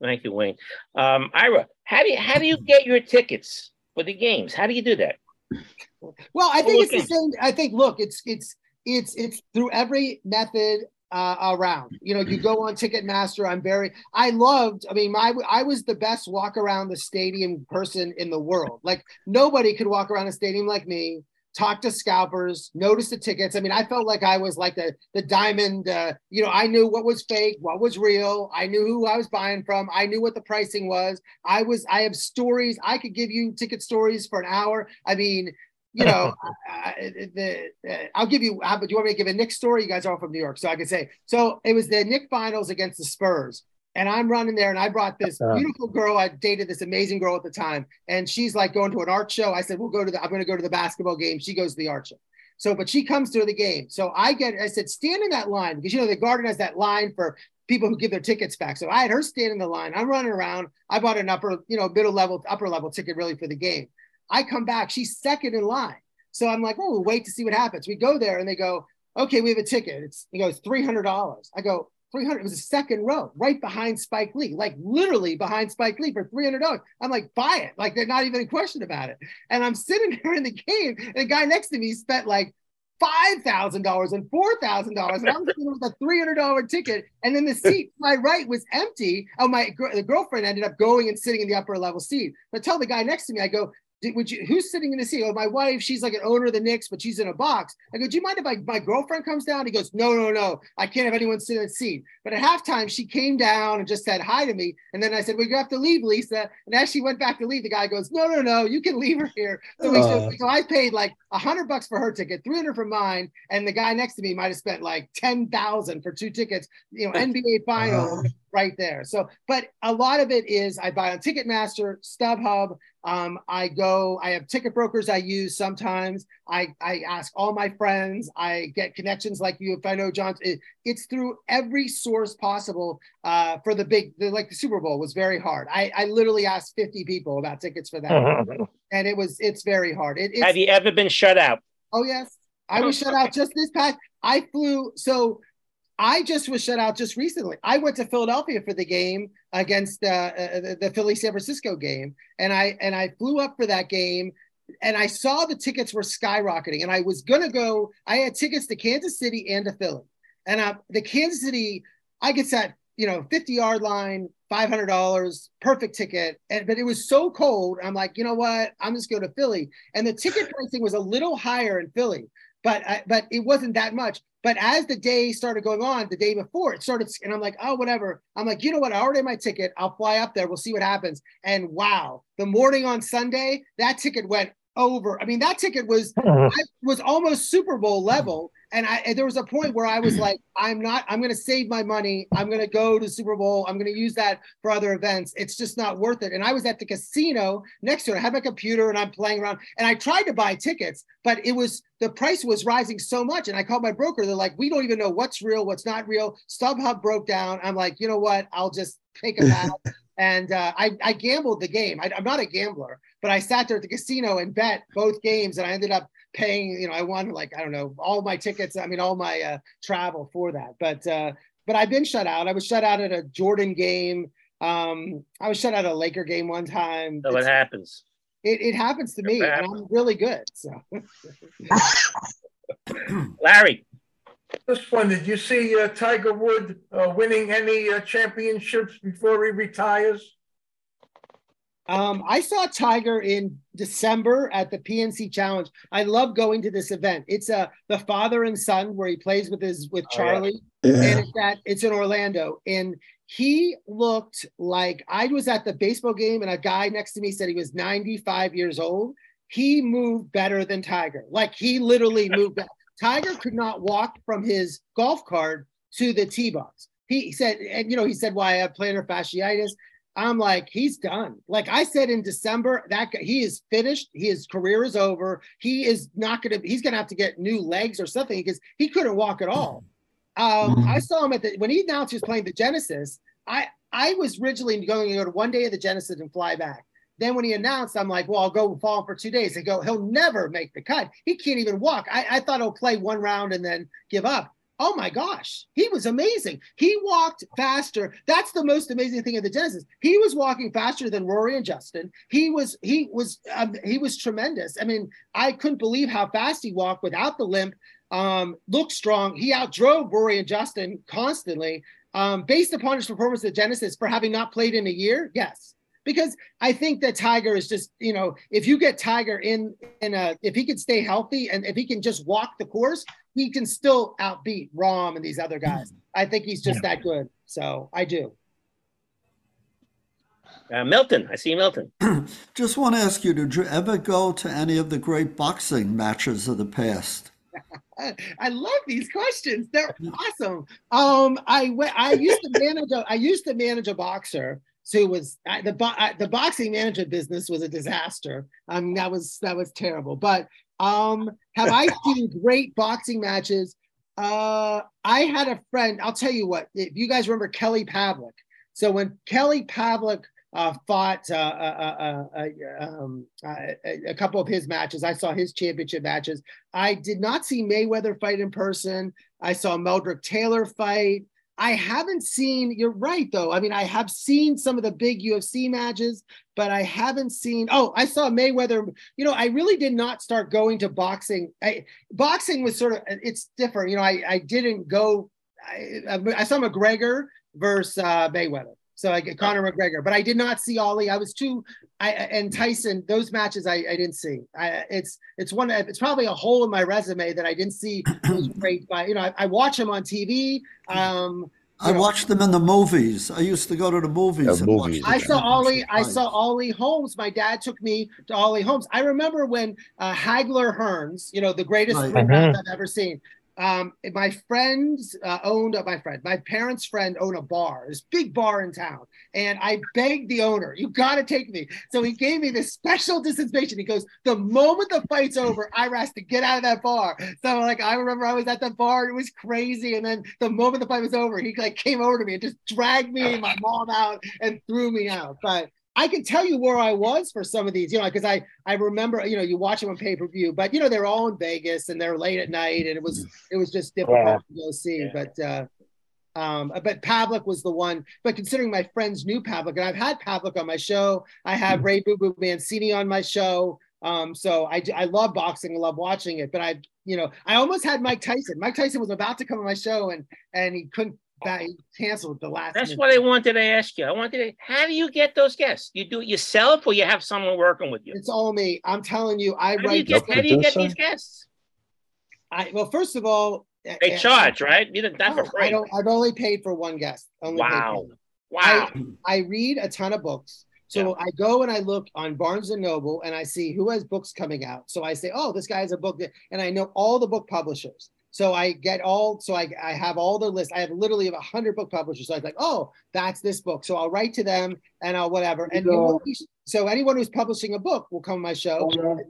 Thank you, Wayne. Um, Ira, how do you how do you get your tickets for the games? How do you do that?
Well, I think it's the same. I think look, it's it's it's it's through every method uh, around. You know, you go on Ticketmaster. I'm very. I loved. I mean, my I was the best walk around the stadium person in the world. Like nobody could walk around a stadium like me. Talk to scalpers, notice the tickets. I mean, I felt like I was like the the diamond. Uh, you know, I knew what was fake, what was real. I knew who I was buying from. I knew what the pricing was. I was. I have stories. I could give you ticket stories for an hour. I mean, you know, the, uh, I'll give you. How, do you want me to give a Knick story? You guys are all from New York, so I can say. So it was the Knick finals against the Spurs, and I'm running there, and I brought this uh-huh. beautiful girl. I dated this amazing girl at the time, and she's like going to an art show. I said, "We'll go to the. I'm going to go to the basketball game." She goes to the art show. So, but she comes to the game. So I get. I said, stand in that line because you know the Garden has that line for people who give their tickets back. So I had her stand in the line. I'm running around. I bought an upper, you know, middle level, upper level ticket really for the game. I come back, she's second in line. So I'm like, oh, we'll wait to see what happens. We go there and they go, okay, we have a ticket. It's he goes $300. I go, 300 it was a second row right behind Spike Lee, like literally behind Spike Lee for $300. I'm like, buy it. Like they're not even a question about it. And I'm sitting there in the game and the guy next to me spent like $5,000 and $4,000. And I'm sitting with a $300 ticket. And then the seat to my right was empty. Oh, my the girlfriend ended up going and sitting in the upper level seat. But tell the guy next to me, I go, would you who's sitting in the seat? Oh, my wife, she's like an owner of the Knicks, but she's in a box. I go, Do you mind if my, my girlfriend comes down? He goes, No, no, no. I can't have anyone sit in the seat. But at halftime, she came down and just said hi to me. And then I said, Well, you have to leave, Lisa. And as she went back to leave, the guy goes, No, no, no, you can leave her here. So, uh. so I paid like a hundred bucks for her ticket, 300 for mine. And the guy next to me might have spent like 10,000 for two tickets, you know, NBA final. Right there. So, but a lot of it is I buy on Ticketmaster, StubHub. Um, I go, I have ticket brokers I use sometimes. I, I ask all my friends. I get connections like you. If I know John, it, it's through every source possible uh, for the big, the, like the Super Bowl was very hard. I, I literally asked 50 people about tickets for that. and it was, it's very hard. It,
have you ever been shut out?
Oh, yes. I was shut out just this past. I flew. So I just was shut out just recently. I went to Philadelphia for the game against uh, uh, the Philly San Francisco game, and I and I flew up for that game, and I saw the tickets were skyrocketing, and I was gonna go. I had tickets to Kansas City and to Philly, and uh, the Kansas City, I get that you know fifty yard line, five hundred dollars, perfect ticket, and but it was so cold. I'm like, you know what? I'm just going to Philly, and the ticket pricing was a little higher in Philly but I, but it wasn't that much. But as the day started going on, the day before it started, and I'm like, oh, whatever. I'm like, you know what? I already have my ticket. I'll fly up there. We'll see what happens. And wow, the morning on Sunday, that ticket went over. I mean, that ticket was was almost Super Bowl level. And I and there was a point where I was like, I'm not, I'm gonna save my money. I'm gonna go to Super Bowl. I'm gonna use that for other events. It's just not worth it. And I was at the casino next to it. I had my computer and I'm playing around. And I tried to buy tickets, but it was the price was rising so much. And I called my broker. They're like, we don't even know what's real, what's not real. StubHub broke down. I'm like, you know what? I'll just take a pass. and uh, I, I gambled the game. I, I'm not a gambler, but I sat there at the casino and bet both games, and I ended up paying, you know, I won like, I don't know, all my tickets, I mean, all my uh, travel for that. But, uh, but I've been shut out. I was shut out at a Jordan game. Um, I was shut out at a Laker game one time.
So it happens.
It, it happens to me, and I'm really good. So,
Larry.
This one, did you see uh, Tiger Wood uh, winning any uh, championships before he retires?
Um, I saw Tiger in December at the PNC Challenge. I love going to this event. It's a uh, the father and son where he plays with his with Charlie, oh, yeah. Yeah. and it's at it's in Orlando. And he looked like I was at the baseball game, and a guy next to me said he was 95 years old. He moved better than Tiger. Like he literally moved. Tiger could not walk from his golf cart to the tee box. He said, and you know, he said, "Why well, I have plantar fasciitis." I'm like, he's done. Like I said in December, that guy, he is finished. His career is over. He is not going to. He's going to have to get new legs or something because he couldn't walk at all. Um, mm-hmm. I saw him at the when he announced he was playing the Genesis. I I was originally going to go to one day of the Genesis and fly back. Then when he announced, I'm like, well, I'll go fall for two days. They go, he'll never make the cut. He can't even walk. I, I thought he'll play one round and then give up. Oh my gosh, he was amazing. He walked faster. That's the most amazing thing of the Genesis. He was walking faster than Rory and Justin. He was he was um, he was tremendous. I mean, I couldn't believe how fast he walked without the limp. Um, looked strong. He outdrove Rory and Justin constantly. Um, based upon his performance at Genesis for having not played in a year, yes, because I think that Tiger is just, you know, if you get Tiger in in a if he can stay healthy and if he can just walk the course, he can still outbeat Rahm and these other guys. I think he's just yeah. that good. So I do.
Uh, Milton, I see Milton.
just want to ask you: Did you ever go to any of the great boxing matches of the past?
I love these questions. They're awesome. Um, I went. I used to manage. A, I used to manage a boxer who was the the boxing management business was a disaster. I mean, that was that was terrible. But um, have I seen great boxing matches? Uh, I had a friend. I'll tell you what. If you guys remember Kelly Pavlik, so when Kelly Pavlik uh, fought uh, uh, uh, uh um, a couple of his matches. I saw his championship matches. I did not see Mayweather fight in person. I saw Meldrick Taylor fight. I haven't seen, you're right though. I mean, I have seen some of the big UFC matches, but I haven't seen, oh, I saw Mayweather. You know, I really did not start going to boxing. I, boxing was sort of, it's different. You know, I, I didn't go, I, I saw McGregor versus uh, Mayweather. So I get Conor McGregor, but I did not see Ali. I was too, I and Tyson. Those matches I, I didn't see. I, it's it's one. It's probably a hole in my resume that I didn't see those great. By you know, I, I watch them on TV. Um,
I know, watched them in the movies. I used to go to the movies.
The movies.
I saw Ali. I saw Ali Holmes. My dad took me to Ali Holmes. I remember when uh, Hagler Hearns, you know, the greatest right. I've ever seen um, my friends uh, owned uh, my friend, my parents' friend owned a bar, this big bar in town, and I begged the owner, "You got to take me." So he gave me this special dispensation. He goes, "The moment the fight's over, I has to get out of that bar." So like I remember I was at the bar, it was crazy, and then the moment the fight was over, he like came over to me and just dragged me and my mom out and threw me out. But I can tell you where I was for some of these, you know, because I I remember, you know, you watch them on pay per view, but you know they're all in Vegas and they're late at night, and it was it was just difficult yeah. to go see. Yeah. But uh, um, but Pavlik was the one. But considering my friends knew Pavlik, and I've had Pavlik on my show, I have Ray Boom Boom Mancini on my show. Um, so I I love boxing, I love watching it. But I, you know, I almost had Mike Tyson. Mike Tyson was about to come on my show, and and he couldn't that canceled the last.
That's minute. what I wanted to ask you. I wanted to. How do you get those guests? You do it yourself, or you have someone working with you?
It's all me. I'm telling you. I
how write. Do you get, how do you get these guests?
I well, first of all,
they uh, charge, right? You did that for.
I don't. I've only paid for one guest. Only
wow. Wow.
I, I, read a ton of books. So yeah. I go and I look on Barnes and Noble and I see who has books coming out. So I say, oh, this guy has a book, and I know all the book publishers. So I get all, so I, I have all the list. I have literally a hundred book publishers. So I was like, oh, that's this book. So I'll write to them and I'll whatever. And so anyone who's publishing a book will come on my show, oh,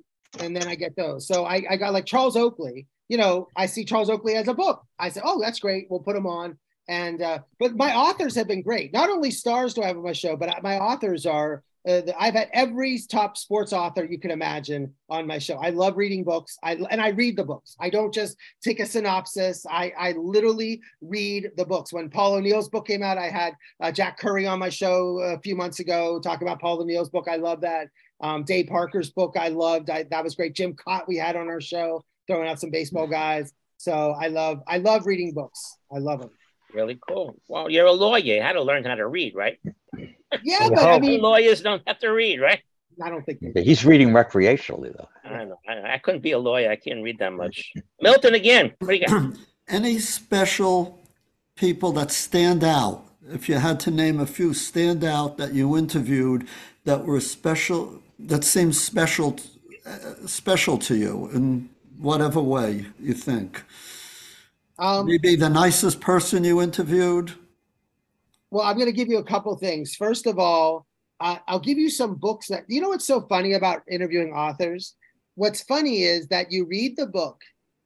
and then I get those. So I, I got like Charles Oakley. You know, I see Charles Oakley as a book. I said, oh, that's great. We'll put him on. And uh, but my authors have been great. Not only stars do I have on my show, but my authors are uh, I've had every top sports author you can imagine on my show. I love reading books. I and I read the books. I don't just take a synopsis. I I literally read the books. When Paul O'Neill's book came out, I had uh, Jack Curry on my show a few months ago talking about Paul O'Neill's book. I love that. Um, Dave Parker's book I loved. I, that was great. Jim Kaat we had on our show throwing out some baseball guys. So I love I love reading books. I love them.
Really cool. Well, you're a lawyer. You had to learn how to read, right?
Yeah, but I mean,
lawyers don't have to read, right?
I don't think
he's reading recreationally though.
I don't know. I, I, couldn't be a lawyer. I can't read that much. Milton again. What do you got?
Any special people that stand out? If you had to name a few stand out that you interviewed that were special, that seemed special, uh, special to you in whatever way you think. Um, Maybe the nicest person you interviewed.
Well, I'm going to give you a couple things. First of all, uh, I'll give you some books that you know what's so funny about interviewing authors. What's funny is that you read the book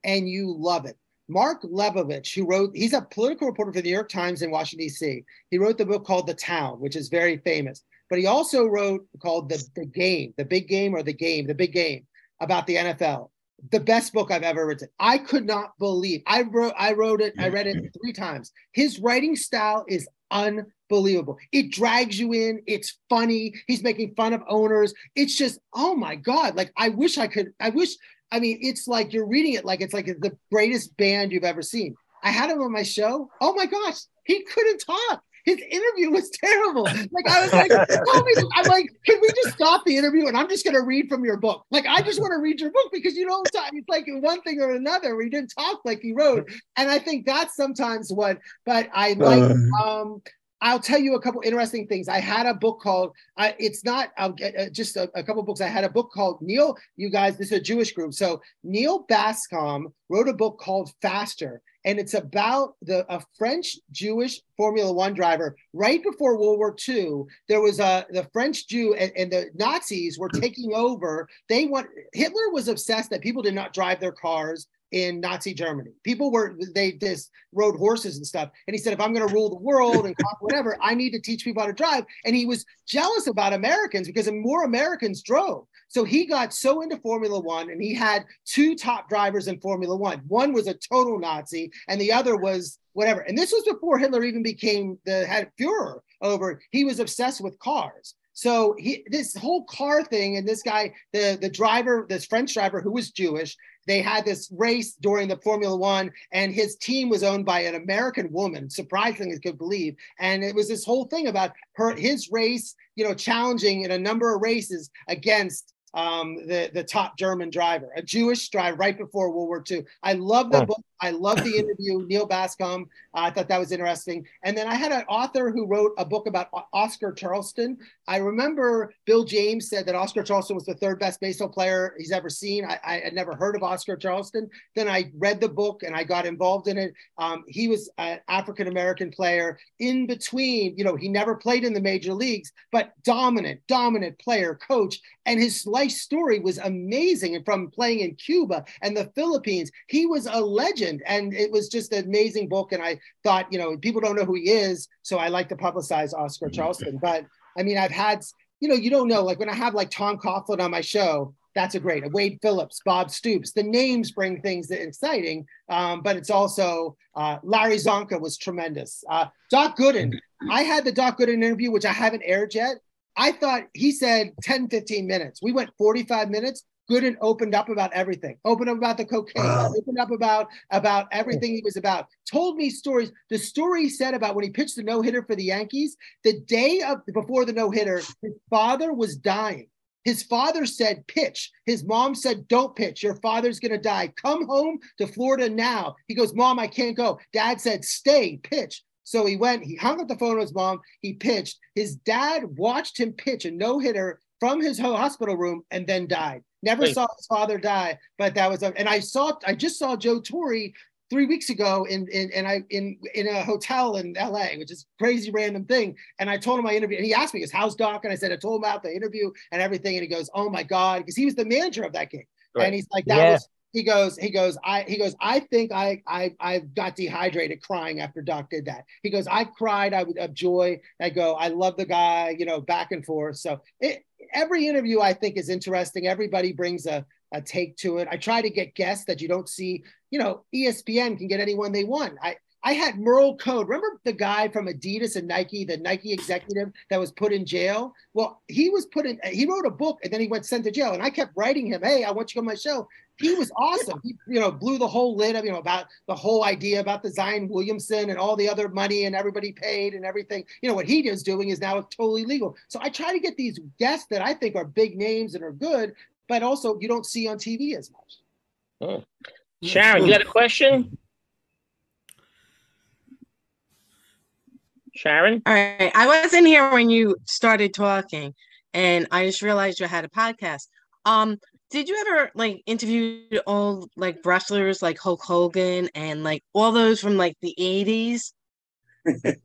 and you love it. Mark Leibovich, who wrote, he's a political reporter for the New York Times in Washington, D.C. He wrote the book called The Town, which is very famous. But he also wrote called The, the Game, The Big Game or The Game, The Big Game about the NFL. The best book I've ever written. I could not believe. I wrote I wrote it, I read it three times. His writing style is unbelievable. It drags you in. It's funny. He's making fun of owners. It's just, oh my God. Like I wish I could, I wish I mean, it's like you're reading it like it's like the greatest band you've ever seen. I had him on my show. Oh my gosh, he couldn't talk. His interview was terrible. Like I was like, tell me, I'm like, can we just stop the interview and I'm just gonna read from your book? Like I just want to read your book because you don't talk. It's like one thing or another. We didn't talk like he wrote, and I think that's sometimes what. But I like. Uh. Um, I'll tell you a couple interesting things. I had a book called, uh, it's not, I'll get uh, just a, a, couple books. I had a book called Neil, you guys, this is a Jewish group. So Neal Bascomb wrote a book called Faster, and it's about the a French Jewish Formula One driver. Right before World War II, there was a the French Jew and, and the Nazis were taking over. They want Hitler was obsessed that people did not drive their cars in Nazi Germany. People were they just rode horses and stuff. And he said, if I'm going to rule the world and whatever, I need to teach people how to drive. And he was jealous about Americans because more Americans drove. So he got so into Formula One, and he had two top drivers in Formula One. One was a total Nazi, and the other was whatever. And this was before Hitler even became the head Führer over. He was obsessed with cars. So he this whole car thing, and this guy, the the driver, this French driver who was Jewish, they had this race during the Formula One, and his team was owned by an American woman, surprisingly, could believe. And it was this whole thing about her, his race, you know, challenging in a number of races against um, the the top German driver, a Jewish driver, right before World War II. I love the book. I love the interview. Neal Bascomb. Uh, I thought that was interesting. And then I had an author who wrote a book about Oscar Charleston. I remember Bill James said that Oscar Charleston was the third best baseball player he's ever seen. I, I had never heard of Oscar Charleston. Then I read the book and I got involved in it. Um, he was an African American player in between. You know, he never played in the major leagues, but dominant, dominant player, coach. And his life story was amazing. And from playing in Cuba and the Philippines, he was a legend legend. And it was just an amazing book. And I thought, you know, people don't know who he is. So I like to publicize Oscar mm-hmm. Charleston. But I mean, I've had, you know, you don't know, like when I have like Tom Coughlin on my show, that's a great Wade Phillips, Bob Stoops. The names bring things that exciting, um, but it's also uh, Larry Csonka was tremendous. Uh, Doc Gooden, mm-hmm. I had the Doc Gooden interview, which I haven't aired yet. I thought he said 10, 15 minutes. We went 45 minutes. Gooden opened up about everything. Opened up about the cocaine. Wow. Opened up about about everything he was about. Told me stories. The story he said about when he pitched the no hitter for the Yankees. The day of before the no hitter, his father was dying. His father said, pitch. His mom said, don't pitch. Your father's going to die. Come home to Florida now. He goes, Mom, I can't go. Dad said, stay, pitch. So he went, he hung up the phone with his mom. He pitched. His dad watched him pitch a no hitter from his hospital room and then died. Never Wait. saw his father die, but that was a, and I saw I just saw Joe Torre three weeks ago in in and I in in a hotel in LA, which is crazy random thing. And I told him my interview, and he asked me, "Is house doc?" And I said, I told him about the interview and everything, and he goes, "Oh my god," because he was the manager of that game, right. and he's like, "That yeah. was." He goes, he goes, I he goes, I think I I I got dehydrated crying after Doc did that. He goes, I cried, I would of joy. I go, I love the guy, you know, back and forth. So it every interview I think is interesting. Everybody brings a, a take to it. I try to get guests that you don't see. You know, ESPN can get anyone they want. I I had Merl Code. Remember the guy from Adidas and Nike, the Nike executive that was put in jail? Well, he was put in, he wrote a book and then he went sent to jail. And I kept writing him, hey, I want you on my show. He was awesome. He, you know, blew the whole lid of, you know, about the whole idea about the Zion Williamson and all the other money and everybody paid and everything. You know, what he is doing is now totally legal. So I try to get these guests that I think are big names and are good, but also you don't see on TV as much.
Oh. Sharon, you got a question? Sharon?
All right. I wasn't here when you started talking and I just realized you had a podcast. Um, did you ever like interview all like wrestlers like Hulk Hogan and like all those from like the 80s?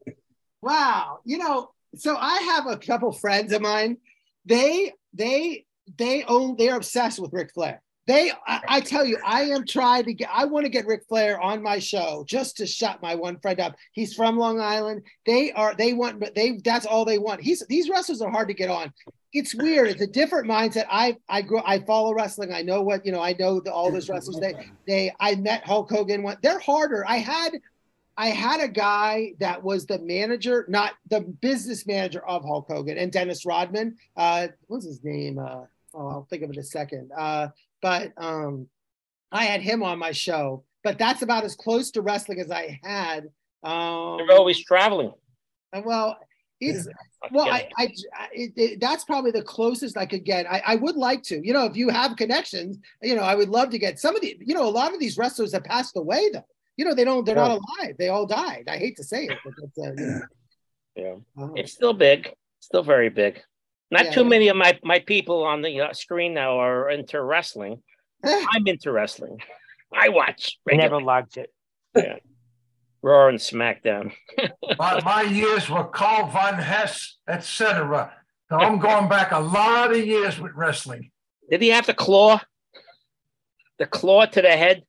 wow. You know, so I have a couple friends of mine. They they they own they're obsessed with Ric Flair. They, I, I, tell you, I am trying to get. I want to get Ric Flair on my show just to shut my one friend up. He's from Long Island. They are. They want. But they. That's all they want. He's. These wrestlers are hard to get on. It's weird. It's a different mindset. I. I grew. I follow wrestling. I know what you know. I know the, all those wrestlers. They. They. I met Hulk Hogan. One. They're harder. I had. I had a guy that was the manager, not the business manager of Hulk Hogan, and Dennis Rodman. Uh, what's his name? Uh, oh, I'll think of it in a second. Uh, but um, I had him on my show. But that's about as close to wrestling as I had. Um,
You're always traveling.
Well, it's well, I, I, I it, it, that's probably the closest I could get. I, I would like to, you know, if you have connections, you know, I would love to get some of the, you know, a lot of these wrestlers have passed away though. You know, they don't, they're yeah. not alive. They all died. I hate to say it, but uh, you know.
yeah, uh-huh. it's still big, still very big. Not yeah, too yeah. many of my, my people on the uh, screen now are into wrestling. I'm into wrestling. I watch.
Regularly. Never liked it.
Yeah. Raw and SmackDown.
my, my, years were Carl von Hess, etc. So I'm going back a lot of years with wrestling.
Did he have the claw? The claw to the head?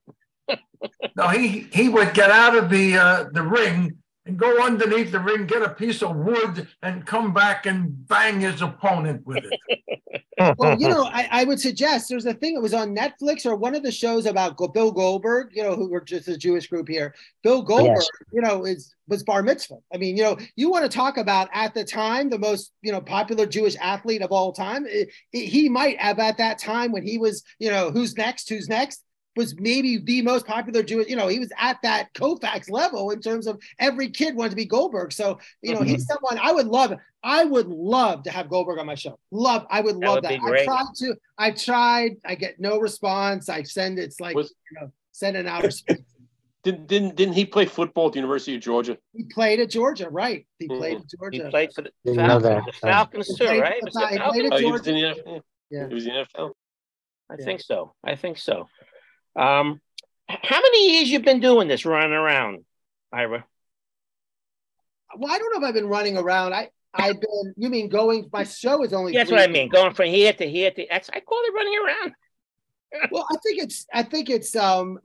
no, he he would get out of the uh, the ring and go underneath the ring, get a piece of wood, and come back and bang his opponent with it.
well, you know, I, I, would suggest there's a thing. It was on Netflix or one of the shows about Bill Goldberg. You know, who were just a Jewish group here. Bill Goldberg, yes. you know, is was bar mitzvah. I mean, you know, you want to talk about at the time the most you know popular Jewish athlete of all time. It, it, he might have at that time when he was, you know, who's next, who's next was maybe the most popular Jewish. You know, he was at that Koufax level in terms of every kid wanted to be Goldberg. So you know, mm-hmm. he's someone I would love. I would love to have Goldberg on my show. Love. I would love that. that. I tried to. I tried. I get no response. I send. It's like was, you know, send an outer space.
Didn't, didn't didn't he play football at the University of Georgia?
He played at Georgia, right? He mm-hmm. played at Georgia.
He played for the Falcons, the Falcons too, right?
He played, he played at Georgia.
Oh, he was in the NFL. Yeah. He was in the NFL.
I yeah. think so. I think so. Um, how many years you've been doing this, running around, Ira?
Well, I don't know if I've been running around. I I've been. You mean going? My show is only.
That's what I mean. Going from here to here to. I call it running around.
well, I think it's. I think it's. Um,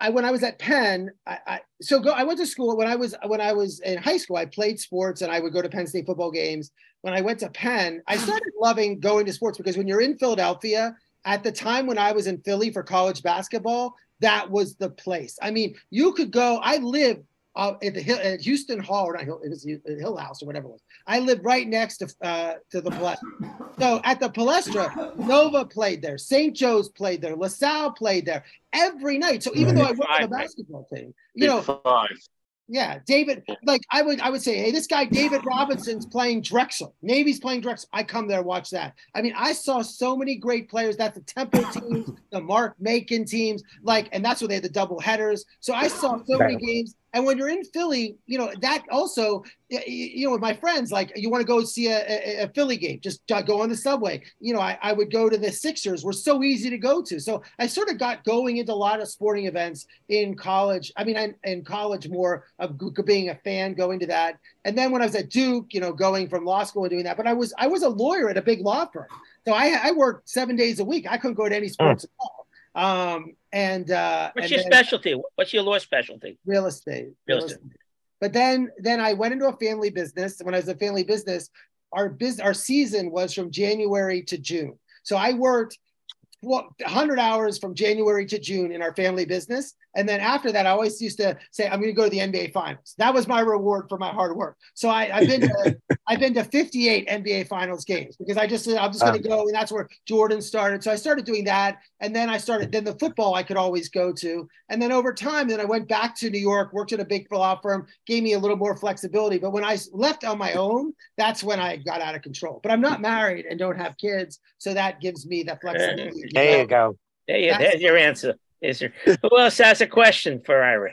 I when I was at Penn, I, I so go. I went to school when I was when I was in high school. I played sports and I would go to Penn State football games. When I went to Penn, I started loving going to sports because when you're in Philadelphia, at the time when I was in Philly for college basketball, that was the place. I mean, you could go. I lived uh, at the Hill, at Houston Hall, or not Hill, it was Hill House or whatever it was. I lived right next to uh, to the Palestra. So at the Palestra, Nova played there, St. Joe's played there, LaSalle played there every night. So even though I worked on the basketball team, you know, five. Yeah, David. Like I would, I would say, hey, this guy David Robinson's playing Drexel. Navy's playing Drexel. I come there, watch that. I mean, I saw so many great players. That's the Temple teams, the Mark Macon teams, like, and that's where they had the double headers. So I saw so many games. And when you're in Philly, you know, that also, you know, with my friends, like you want to go see a, a, a, Philly game, just go on the subway. You know, I, I would go to the Sixers, were so easy to go to. So I sort of got going into a lot of sporting events in college. I mean, I, in college, more of being a fan, going to that. And then when I was at Duke, you know, going from law school and doing that, but I was, I was a lawyer at a big law firm. So I, I worked seven days a week. I couldn't go to any sports mm. at all. Um, and uh,
what's
and
your
then,
specialty? What's your law specialty?
Real estate.
Real, real estate. estate.
But then, then I went into a family business. When I was a family business, our biz, our season was from January to June. So I worked 100 hours from January to June in our family business. And then after that, I always used to say, I'm going to go to the NBA finals. That was my reward for my hard work. So I, have been to, I've been to 58 NBA finals games because I just, said, I'm just going to go. And that's where Jordan started. So I started doing that. And then I started, then the football I could always go to. And then over time, then I went back to New York, worked at a big law firm, gave me a little more flexibility. But when I left on my own, that's when I got out of control. But I'm not married and don't have kids. So that gives me the flexibility.
There you go.
There you, there's your answer. Is there? Who else has a question for Ira?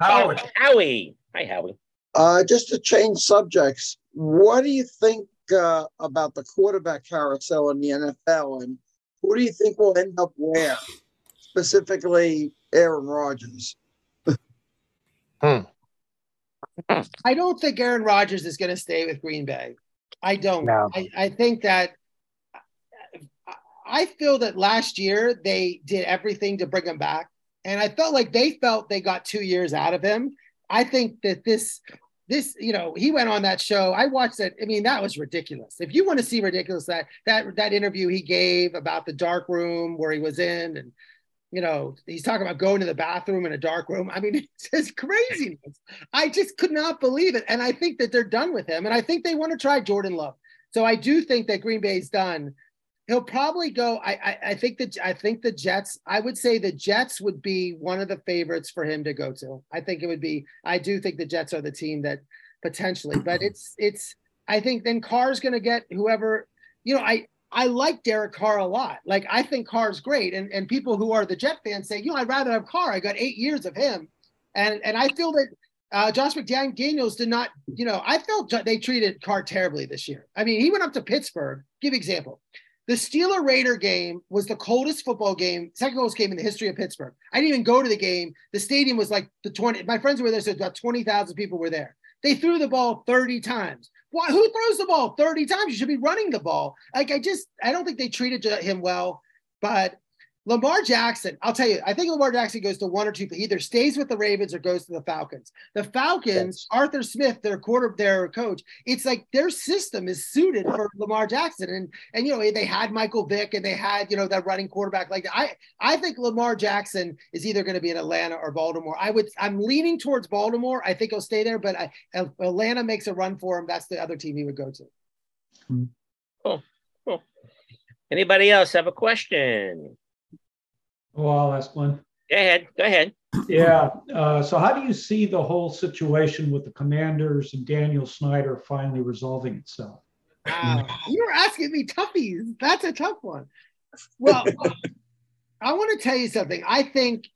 Howard.
Oh, Howie. Hi, Howie.
Uh, just to change subjects, what do you think uh, about the quarterback carousel in the NFL, and who do you think will end up where? Specifically, Aaron Rodgers.
hmm.
I don't think Aaron Rodgers is going to stay with Green Bay. I don't. No. I, I think that I feel that last year they did everything to bring him back. And I felt like they felt they got two years out of him. I think that this, this, you know, he went on that show. I watched that. I mean, that was ridiculous. If you want to see ridiculous, that that that interview he gave about the dark room where he was in, and you know, he's talking about going to the bathroom in a dark room. I mean, it's just craziness. I just could not believe it. And I think that they're done with him. And I think they want to try Jordan Love. So I do think that Green Bay's done. He'll probably go. I, I, I think that I think the Jets. I would say the Jets would be one of the favorites for him to go to. I think it would be. I do think the Jets are the team that potentially, but it's it's. I think then Carr's going to get whoever. You know, I I like Derek Carr a lot. Like I think Carr's great, and and people who are the Jet fans say, you know, I'd rather have Carr. I got eight years of him, and and I feel that uh, Josh McDaniels did not. You know, I felt they treated Carr terribly this year. I mean, he went up to Pittsburgh. Give example. The Steeler Raider game was the coldest football game, second coldest game in the history of Pittsburgh. I didn't even go to the game. The stadium was like the 20. My friends were there, so about 20,000 people were there. They threw the ball 30 times. Why? Who throws the ball 30 times? You should be running the ball. Like I just, I don't think they treated him well. But Lamar Jackson, I'll tell you, I think Lamar Jackson goes to one or two, either stays with the Ravens or goes to the Falcons. The Falcons, Arthur Smith, their quarter, their coach, it's like their system is suited for Lamar Jackson. And and you know, they had Michael Vick and they had, you know, that running quarterback. Like I I think Lamar Jackson is either going to be in Atlanta or Baltimore. I would I'm leaning towards Baltimore. I think he'll stay there, but I, if Atlanta makes a run for him, that's the other team he would go to.
Cool. Cool. Anybody else have a question?
Oh, I'll ask one.
Go ahead. Go ahead.
Yeah. Uh, so, how do you see the whole situation with the commanders and Daniel Snyder finally resolving itself?
Wow. You're asking me toughies. That's a tough one. Well, I want to tell you something. I think,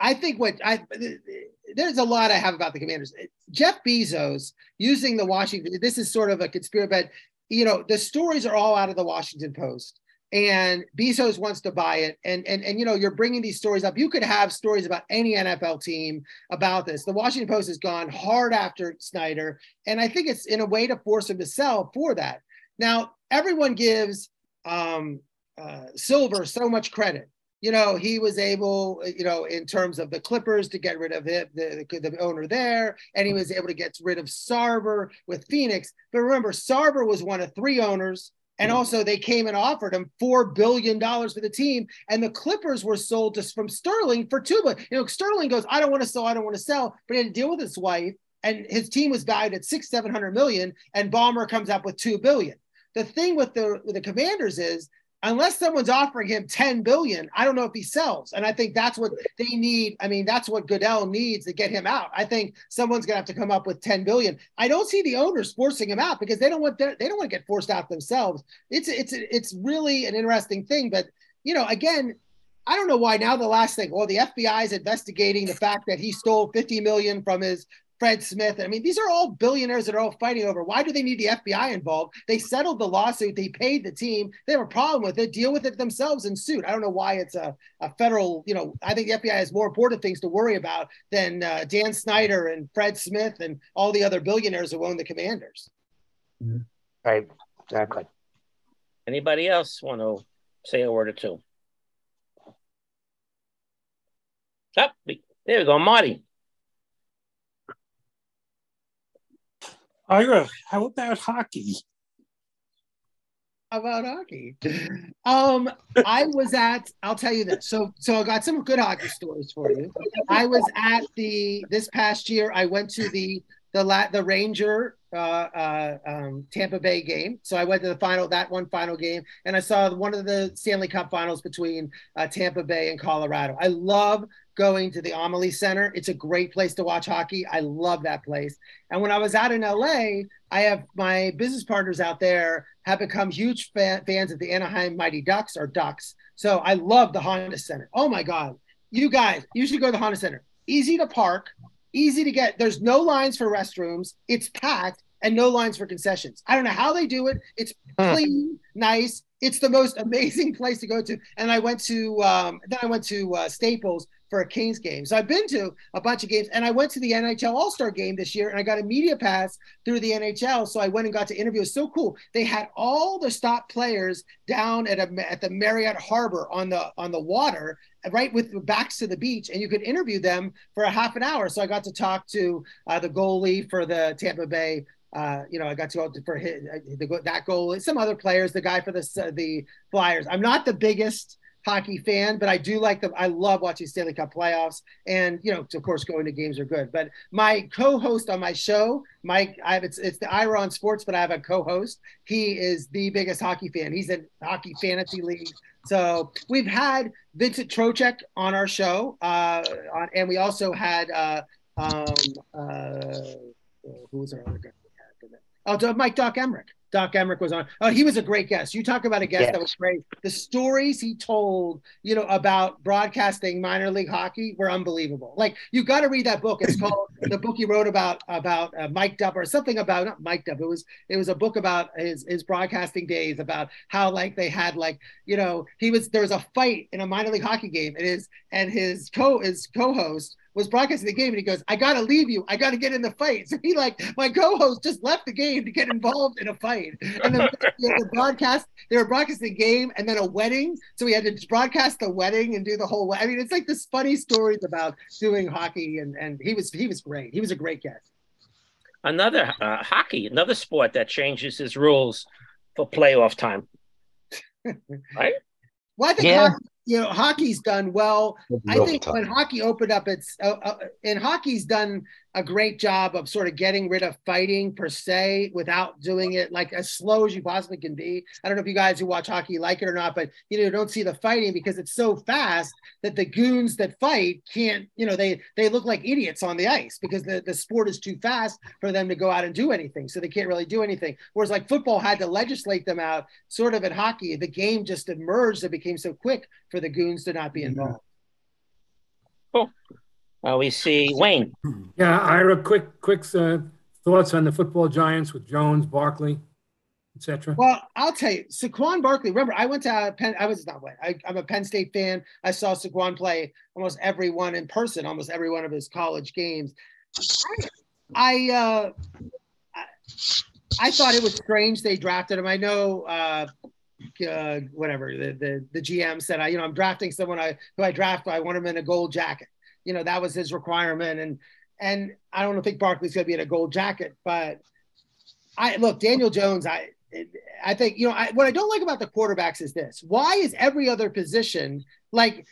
I think what I, there's a lot I have about the commanders. Jeff Bezos using the Washington, this is sort of a conspiracy, but you know, the stories are all out of the Washington Post and Bezos wants to buy it. And, and, and, you know, you're bringing these stories up. You could have stories about any NFL team about this. The Washington Post has gone hard after Snyder. And I think it's in a way to force him to sell for that. Now, everyone gives um, uh, Silver so much credit. You know, he was able, you know, in terms of the Clippers to get rid of it, the, the, the owner there, and he was able to get rid of Sarver with Phoenix. But remember, Sarver was one of three owners and hmm. also, they came and offered him four billion dollars for the team, and the Clippers were sold just from Sterling for two. But you know, Sterling goes, "I don't want to sell, I don't want to sell," but he had to deal with his wife, and his team was valued at six, seven hundred million, and Ballmer comes up with two billion. The thing with the with the Commanders is unless someone's offering him 10 billion, I don't know if he sells. And I think that's what they need. I mean, that's what Goodell needs to get him out. I think someone's gonna have to come up with 10 billion. I don't see the owners forcing him out because they don't want their, they don't want to get forced out themselves. It's it's it's really an interesting thing. But you know, again, I don't know why now the last thing, well, the FBI is investigating the fact that he stole 50 million from his Fred Smith. I mean, these are all billionaires that are all fighting over. Why do they need the FBI involved? They settled the lawsuit. They paid the team. They have a problem with it. Deal with it themselves and suit. I don't know why it's a, a federal, you know, I think the FBI has more important things to worry about than uh, Dan Snyder and Fred Smith and all the other billionaires who own the commanders.
Right. Exactly.
Anybody else want to say a word or two? Oh, there we go, Marty.
Ira, how about hockey?
How about hockey? Um, I was at. I'll tell you this. So, so I got some good hockey stories for you. I was at the this past year. I went to the the la, the Ranger uh, uh, um, Tampa Bay game. So I went to the final that one final game, and I saw one of the Stanley Cup Finals between uh, Tampa Bay and Colorado. I love going to the Amalie Center. It's a great place to watch hockey. I love that place. And when I was out in LA, I have my business partners out there have become huge fan, fans of the Anaheim Mighty Ducks or Ducks. So I love the Honda Center. Oh my God. You guys, you should go to the Honda Center. Easy to park, easy to get. There's no lines for restrooms. It's packed and no lines for concessions. I don't know how they do it. It's clean, nice. It's the most amazing place to go to. And I went to um, then I went to uh, Staples for a Kings game. So I've been to a bunch of games, and I went to the NHL All Star game this year, and I got a media pass through the NHL. So I went and got to interview. It was so cool. They had all the stop players down at a at the Marriott Harbor on the on the water, right with backs to the beach, and you could interview them for a half an hour. So I got to talk to uh, the goalie for the Tampa Bay uh, you know, I got to go for hit, uh, the, that goal. Some other players, the guy for the uh, the Flyers. I'm not the biggest hockey fan, but I do like them. I love watching Stanley Cup playoffs, and you know, of course, going to games are good. But my co-host on my show, Mike, I have it's it's the Ira on Sports, but I have a co-host. He is the biggest hockey fan. He's in hockey fantasy league. So we've had Vincent Trocheck on our show, uh, on, and we also had uh, um, uh, who was our other guy? Oh, Mike Doc Emrick. Doc Emrick was on. Oh, he was a great guest. You talk about a guest yes. that was great. The stories he told, you know, about broadcasting minor league hockey were unbelievable. Like you got to read that book. It's called the book he wrote about about uh, Mike Dub or something about not Mike Dub. It was it was a book about his his broadcasting days about how like they had like you know he was there was a fight in a minor league hockey game and his and his co his co-host was broadcasting the game and he goes, I gotta leave you. I gotta get in the fight. So he like my co-host just left the game to get involved in a fight. And then the broadcast, they were broadcasting the game and then a wedding. So we had to broadcast the wedding and do the whole I mean, it's like this funny stories about doing hockey and and he was he was great. He was a great guest.
Another uh, hockey, another sport that changes its rules for playoff time. right?
Well, I think yeah. hockey, you know, hockey's done well. I think when hockey opened up, it's uh, uh, and hockey's done a great job of sort of getting rid of fighting per se without doing it like as slow as you possibly can be. I don't know if you guys who watch hockey like it or not, but you know, don't see the fighting because it's so fast that the goons that fight can't, you know, they they look like idiots on the ice because the, the sport is too fast for them to go out and do anything. So they can't really do anything. Whereas like football had to legislate them out sort of in hockey. The game just emerged. It became so quick for the goons to not be mm-hmm. involved.
Cool. Uh, we see Wayne.
Yeah, Ira, quick, quick uh, thoughts on the football giants with Jones, Barkley, etc.
Well, I'll tell you, Saquon Barkley. Remember, I went to Penn. I was not what I, am a Penn State fan. I saw Saquon play almost every one in person, almost every one of his college games. I, I, uh, I, I thought it was strange they drafted him. I know. Uh, uh, whatever the, the the GM said, I you know I'm drafting someone I who I draft. I want him in a gold jacket you know, that was his requirement. And and I don't think Barkley's going to be in a gold jacket, but I look Daniel Jones. I I think you know I, what I don't like about the quarterbacks is this: why is every other position like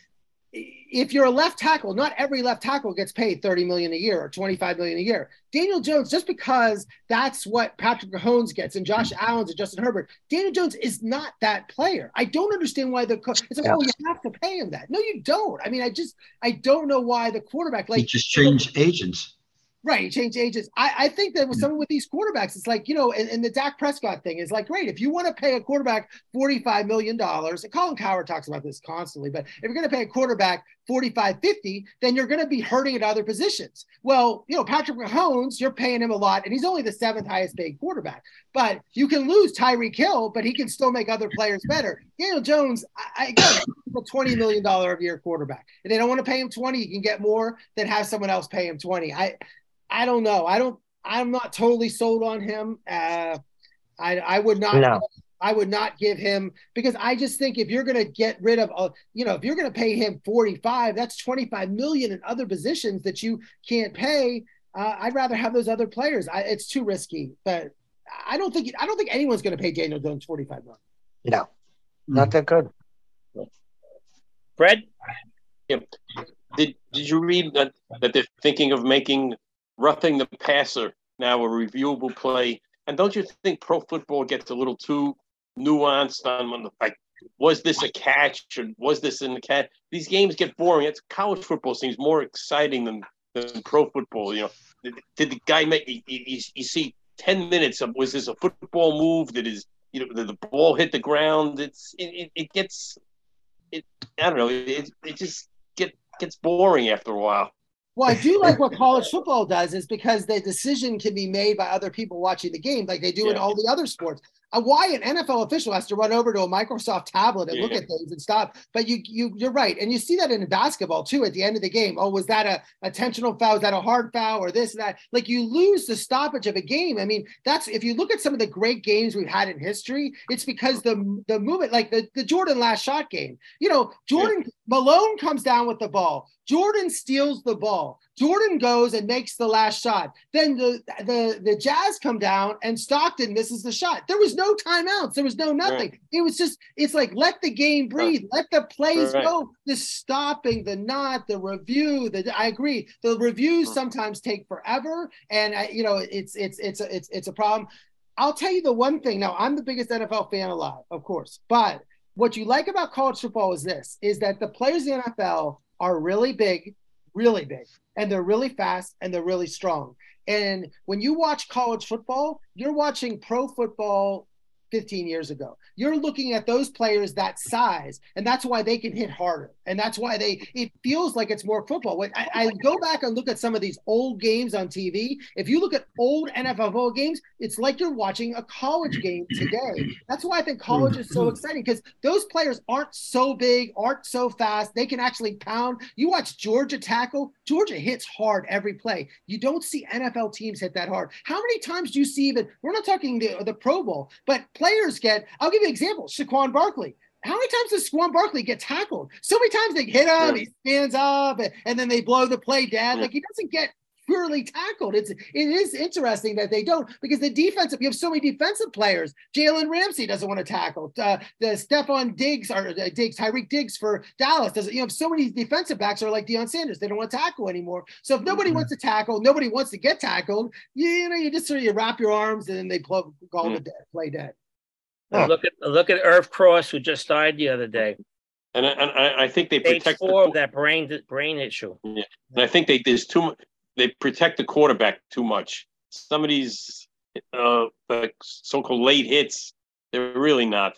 if you're a left tackle, not every left tackle gets paid 30 million a year or 25 million a year. Daniel Jones, just because that's what Patrick Mahomes gets and Josh Allen's and Justin Herbert, Daniel Jones is not that player. I don't understand why the coach it's like, yeah. oh, you have to pay him that. No, you don't. I mean, I just I don't know why the quarterback like
he just changed agents.
Right, change agents. I, I think that with some with these quarterbacks, it's like, you know, and, and the Dak Prescott thing is like, great. If you want to pay a quarterback $45 million, and Colin Cowherd talks about this constantly, but if you're going to pay a quarterback 45, 50, then you're going to be hurting at other positions. Well, you know, Patrick Mahomes, you're paying him a lot, and he's only the seventh highest paid quarterback. But you can lose Tyreek Hill, but he can still make other players better. Daniel Jones, I, again, a $20 million a year quarterback. If they don't want to pay him 20, you can get more than have someone else pay him 20. I I don't know. I don't. I'm not totally sold on him. Uh, I I would not. No. I would not give him because I just think if you're going to get rid of, uh, you know, if you're going to pay him 45, that's 25 million in other positions that you can't pay. Uh, I'd rather have those other players. I, it's too risky, but I don't think I don't think anyone's going to pay Daniel Jones 45 million.
No, not that good.
Fred,
yeah. did did you read that, that they're thinking of making roughing the passer now a reviewable play. And don't you think pro football gets a little too nuanced on the like was this a catch or was this in the catch? These games get boring. It's college football seems more exciting than, than pro football. You know, did, did the guy make you, you, you, see ten minutes of was this a football move? Did his you know did the ball hit the ground? It's it, it, it gets it I don't know. It it just get gets boring after a while.
Well, I do like what college football does is because the decision can be made by other people watching the game, like they do yeah. in all the other sports. Why an NFL official has to run over to a Microsoft tablet and look at things and stop. But you you you're right, and you see that in basketball too. At the end of the game, oh, was that a intentional foul? Was that a hard foul or this and that? Like you lose the stoppage of a game. I mean, that's if you look at some of the great games we've had in history, it's because the the movement, like the the Jordan last shot game. You know, Jordan Malone comes down with the ball. Jordan steals the ball. Jordan goes and makes the last shot. Then the the the Jazz come down and Stockton misses the shot. There was no timeouts. There was no nothing. It was just it's like let the game breathe. Let the plays
Right.
go. The stopping, the not, the review. The I agree. The reviews sometimes take forever, and I, you know it's it's it's a, it's it's a problem. I'll tell you the one thing. Now I'm the biggest NFL fan alive, of course, but what you like about college football is this: is that the players in the NFL are really big, really big, and they're really fast and they're really strong. And when you watch college football, you're watching pro football 15 years ago. You're looking at those players that size, and that's why they can hit harder. And that's why they it feels like it's more football. When I, I go back and look at some of these old games on TV. If you look at old NFL games, it's like you're watching a college game today. That's why I think college is so exciting because those players aren't so big, aren't so fast. They can actually pound. You watch Georgia tackle, Georgia hits hard every play. You don't see NFL teams hit that hard. How many times do you see even, we're not talking the, the Pro Bowl, but players get, I'll give you an example, Saquon Barkley. How many times does Saquon Barkley get tackled? So many times they hit him, he stands up, and, and then they blow the play dead. Like he doesn't get purely tackled. It's it is interesting that they don't because the defensive you have so many defensive players. Jalen Ramsey doesn't want to tackle. Uh, the Stephon Diggs or uh, Diggs, Tyreek Diggs for Dallas doesn't. You have so many defensive backs are like Deion Sanders. They don't want to tackle anymore. So if nobody wants to tackle, nobody wants to get tackled. You, you know, you just sort of you wrap your arms and then they call, call it dead, play dead.
And look at look at Irv Cross, who just died the other day.
And I, and I, I think they
Stage
protect the
four of that brain brain issue.
Yeah, and I think they there's too mu- they protect the quarterback too much. Some of these uh so-called late hits, they're really not.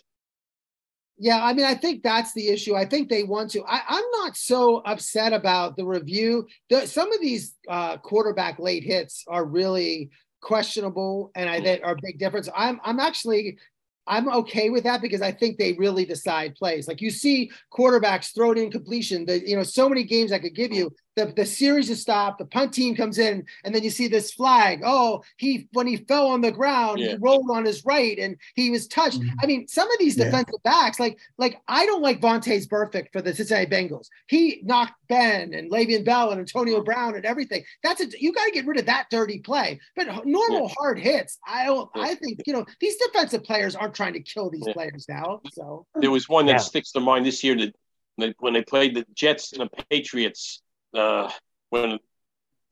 Yeah, I mean, I think that's the issue. I think they want to. I, I'm not so upset about the review. The, some of these uh, quarterback late hits are really questionable, and I think are a big difference. I'm I'm actually I'm okay with that because I think they really decide plays. Like you see quarterbacks throw it in completion. The you know so many games I could give you. The the series is stopped. The punt team comes in, and then you see this flag. Oh, he when he fell on the ground, he rolled on his right, and he was touched. Mm-hmm. I mean, some of these
Yeah.
defensive backs, like like I don't like Vontaze Burfict for the Cincinnati Bengals. He knocked Ben and Le'Veon Bell and Antonio Brown and everything. That's a you got to get rid of that dirty play. But normal hard hits, I don't. I think you know these defensive players aren't trying to kill these players now. So
There was one that
Yeah.
sticks to mind this year that that when they played the Jets and the Patriots, uh, when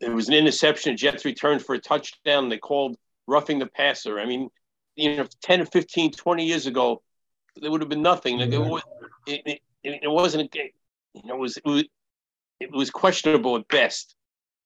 it was an interception, Jets returned for a touchdown. They called roughing the passer. I mean, you know, 10 or 15, 20 years ago, there would have been nothing. Like, it, was, it, it, it wasn't, a- you know, it was, it was, it was questionable at best.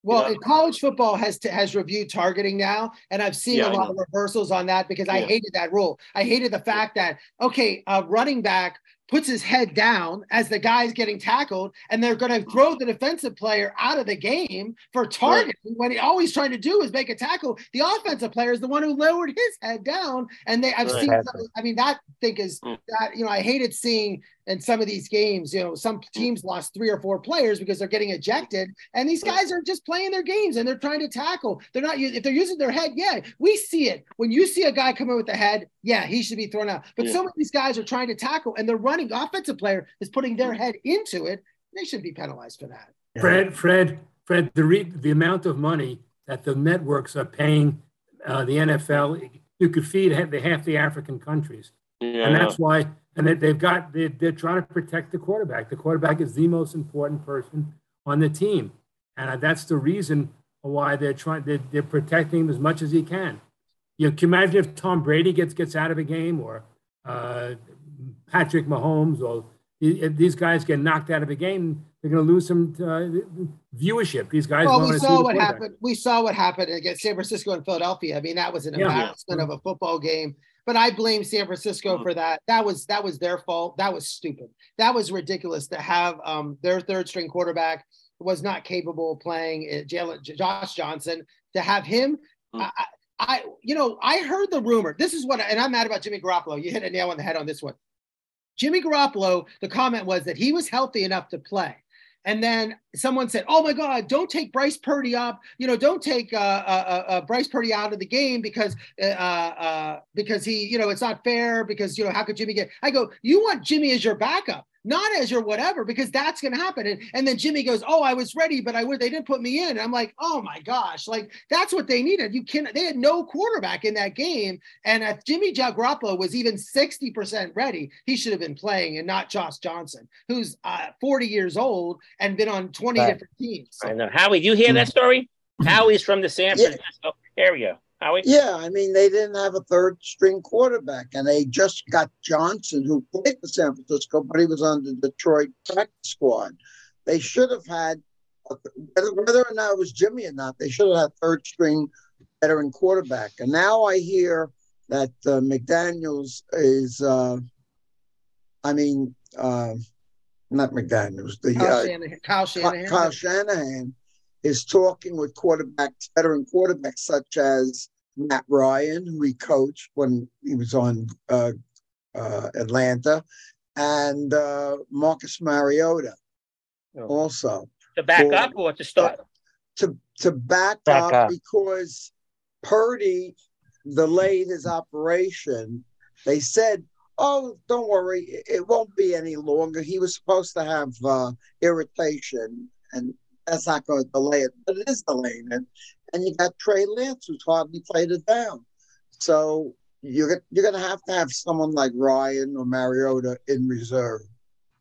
Well, college football has to, has reviewed targeting now, and I've seen
Yeah,
a lot of reversals on that because I hated that rule. I hated the fact that okay, a running back puts his head down as the guy's getting tackled, and they're going to throw the defensive player out of the game for targeting when he all he's trying to do is make a tackle. The offensive player is the one who lowered his head down, and they I've
Right.
seen. I mean, that thing is mm. that you know I hated seeing in some of these games. You know, some teams lost three or four players because they're getting ejected, and these guys are just playing their games and they're trying to tackle. They're not if they're using their head. Yeah, we see it when you see a guy come in with the head. Yeah, he should be thrown out. But
Yeah.
some of these guys are trying to tackle, and they're running. Offensive player is putting their head into it. They should be penalized for that.
Fred, Fred, Fred, the re, the amount of money that the networks are paying uh, the NFL, you could feed half the, half the African countries,
Yeah,
and
I
that's why. And they, they've got they, they're trying to protect the quarterback. The quarterback is the most important person on the team, and that's the reason why they're trying. They're, they're protecting him as much as he can. You know, can you imagine if Tom Brady gets gets out of a game or uh, Patrick Mahomes or these guys get knocked out of a game, they're going to lose some uh, viewership. These guys
Well, we saw what happened. We saw what happened against San Francisco and Philadelphia. I mean, that was an
Yeah.
embarrassment of a football game. But I blame San Francisco for that. That was that was their fault. That was stupid. That was ridiculous to have um, their third string quarterback was not capable of playing uh, Jalen Josh Johnson to have him. I, I- I, you know, I heard the rumor. This is what, and I'm mad about Jimmy Garoppolo. You hit a nail on the head on this one. Jimmy Garoppolo, the comment was that he was healthy enough to play. And then someone said, "Oh my God, don't take Bryce Purdy up. You know, don't take uh, uh, uh, Bryce Purdy out of the game because uh, uh, because he, you know, it's not fair. Because you know, how could Jimmy get?" I go, "You want Jimmy as your backup not as your whatever, because that's going to happen. And, and then Jimmy goes, Oh, I was ready, but I would, they didn't put me in. And I'm like, Oh my gosh, like that's what they needed. You can, they had no quarterback in that game. And if Jimmy Garoppolo was even 60% ready, he should have been playing and not Josh Johnson, who's uh, 40 years old and been on 20 right. different teams.
I know. Howie, you hear that story? Howie's from the San Francisco yeah. area. Howie?
Yeah, I mean, they didn't have a third string quarterback, and they just got Johnson, who played for San Francisco, but he was on the Detroit practice squad. They should have had, whether or not it was Jimmy or not, they should have had third string veteran quarterback. And now I hear that uh, McDaniels is, uh, I mean, uh, not McDaniels, the
Kyle Shanahan, Kyle Shanahan.
Kyle Shanahan is talking with quarterbacks, veteran quarterbacks such as Matt Ryan, who he coached when he was on uh, uh, Atlanta, and uh, Marcus Mariota oh. also.
To back for, up or to start?
To, to back, back up, up because Purdy delayed his operation. They said, oh, don't worry, it won't be any longer. He was supposed to have uh, irritation, and that's not going to delay it, but it is delaying it. And you got Trey Lance, who's hardly played it down. So you're you're going to have to have someone like Ryan or Mariota in reserve.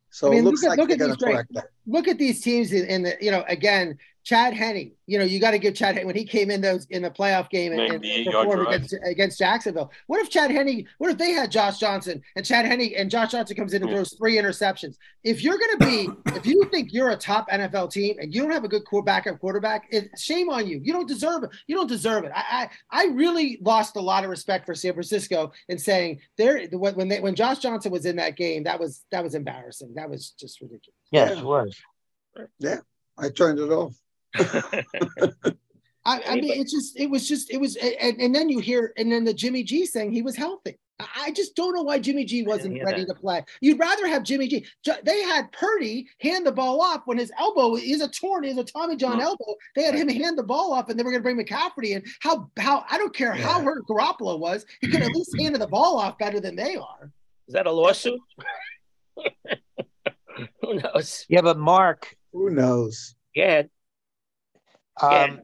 So I mean, it looks look at, like they're going to correct that.
Look at these teams in, in the, you know, again, Chad Henne, you know, you got to give Chad when he came in those in the playoff game and, and performed against, against Jacksonville. What if Chad Henne? What if they had Josh Johnson and Chad Henne and Josh Johnson comes in and throws three interceptions? If you're going to be, if you think you're a top NFL team and you don't have a good backup quarterback, it, shame on you. You don't deserve it. You don't deserve it. I, I, I really lost a lot of respect for San Francisco in saying there when they when Josh Johnson was in that game, that was that was embarrassing. That was just ridiculous.
Yes, yeah. it was.
Yeah, I turned it off.
I, I, mean, it's just, it was just, it was, and, and then you hear, and then the Jimmy G saying he was healthy. I just don't know why Jimmy G wasn't ready that. to play. You'd rather have Jimmy G. They had Purdy hand the ball off when his elbow is a torn, is a Tommy John oh. elbow. They had him hand the ball off, and they were going to bring McCaffrey in. How how I don't care yeah. how hurt Garoppolo was, he could at least hand the ball off better than they are.
Is that a lawsuit? Who knows?
Yeah, but Mark.
Who knows?
Yeah,
um,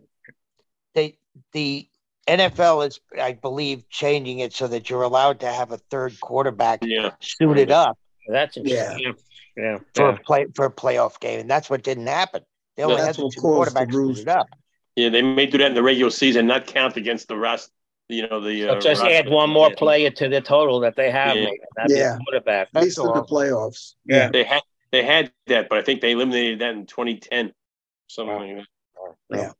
they the NFL is, I believe, changing it so that you're allowed to have a third quarterback
yeah.
suited up.
That's interesting. Yeah. Yeah.
For yeah. a play for a playoff game, and that's what didn't happen. They only had the two quarterbacks suited up.
Yeah, they may do that in the regular season, not count against the rest. You know, the
uh, just add one more player to the total that they have.
Yeah, yeah. quarterback. At least in the playoffs.
Yeah, they had they had that, but I think they eliminated that in 2010. Something like that.
Yeah.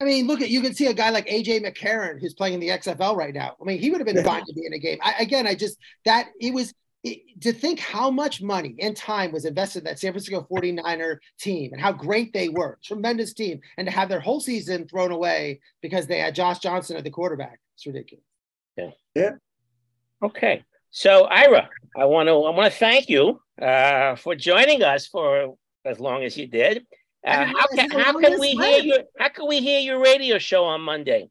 I mean, look at you can see a guy like AJ McCarron who's playing in the XFL right now. I mean, he would have been fine to be in a game. I, again, I just that it was it, to think how much money and time was invested in that San Francisco 49er team and how great they were. Tremendous team. And to have their whole season thrown away because they had Josh Johnson at the quarterback. It's ridiculous.
Yeah.
Yeah.
Okay. So Ira, I want to I want to thank you uh, for joining us for as long as you did. Uh, how can, how can we hear your how can we hear your radio show on Monday?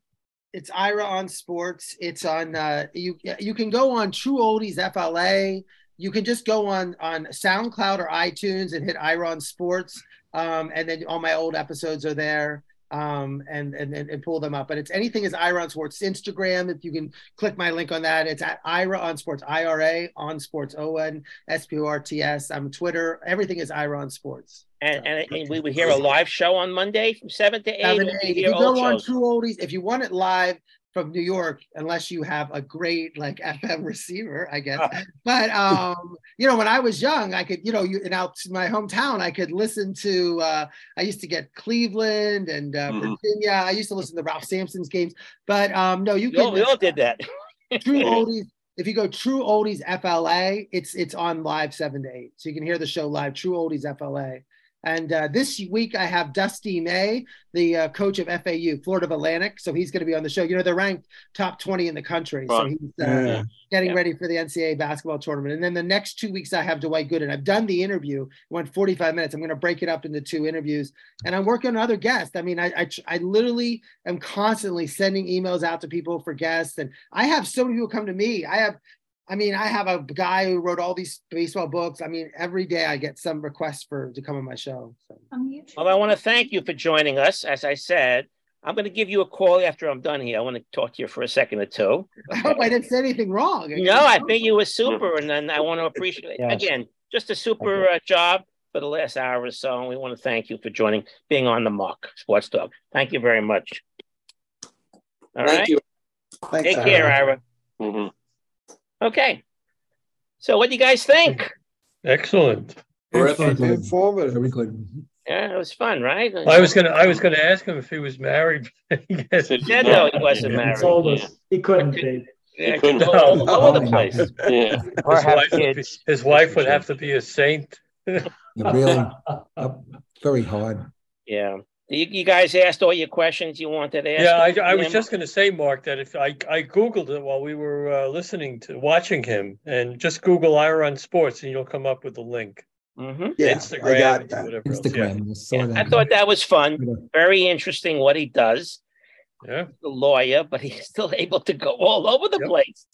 It's Ira on Sports. It's on uh, you you can go on True Oldies FLA. You can just go on on SoundCloud or iTunes and hit Ira on Sports. Um, and then all my old episodes are there um, and, and and pull them up. But it's anything is Ira on Sports Instagram. If you can click my link on that, it's at Ira on Sports, I R A on Sports, O N S P O R T S. I'm Twitter. Everything is Ira on Sports.
And, and, and, we would hear a live show on Monday from seven to eight. Seven to eight.
If you go on True Oldies, if you want it live, from New York unless you have a great like FM receiver, I guess. but um, you know, when I was young, I could, you know, you in out my hometown, I could listen to. Uh, I used to get Cleveland and uh, mm-hmm. Virginia. I used to listen to Ralph Sampson's games. But um, no, you can.
we all did that.
True Oldies. If you go True Oldies FLA, it's it's on live seven to eight, so you can hear the show live. True Oldies FLA And uh, this week I have Dusty May, the uh, coach of FAU, Florida Atlantic. So he's going to be on the show. You know, they're ranked top 20 in the country. So he's uh,
Yeah.
getting
Yeah.
ready for the NCAA basketball tournament. And then the next two weeks I have Dwight Gooden. I've done the interview, went 45 minutes. I'm going to break it up into two interviews. And I'm working on other guests. I mean, I, I, I literally am constantly sending emails out to people for guests. And I have so many people come to me. I have I mean, I have a guy who wrote all these baseball books. I mean, every day I get some requests for to come on my show. So.
Well, I want to thank you for joining us. As I said, I'm going to give you a call after I'm done here. I want to talk to you for a second or two.
I hope I didn't say anything wrong.
No, I think you were super, and then I want to appreciate
Yes.
again just a super uh, job for the last hour or so. And we want to thank you for joining, being on the Mark Sports Dog. Thank you very much. All
Thank
right.
you.
Take care, Ira.
Mm-hmm.
Okay. So, what do you guys think?
Excellent.
Terrific.
Informative.
Very good.
Yeah, it was fun, right?
I was gonna I was gonna ask him if he was married. Yes.
Said no, he wasn't
He
married.
told us he couldn't be.
Yeah,
He couldn't.
all, all over the place.
Yeah.
His wife, would be, his wife would have to be a saint.
Really, uh, very hard.
Yeah. You, you guys asked all your questions you wanted to ask.
Yeah, I, I was just going to say, Mark, that if I, I Googled it while we were uh, listening to watching him, and just Google Ira on Sports, and you'll come up with the link.
Mhm.
Yeah,
Instagram,
I got that.
whatever
Instagram. I
Yeah,
that.
I thought that was fun. Very interesting what he does.
Yeah.
The lawyer, but he's still able to go all over the place.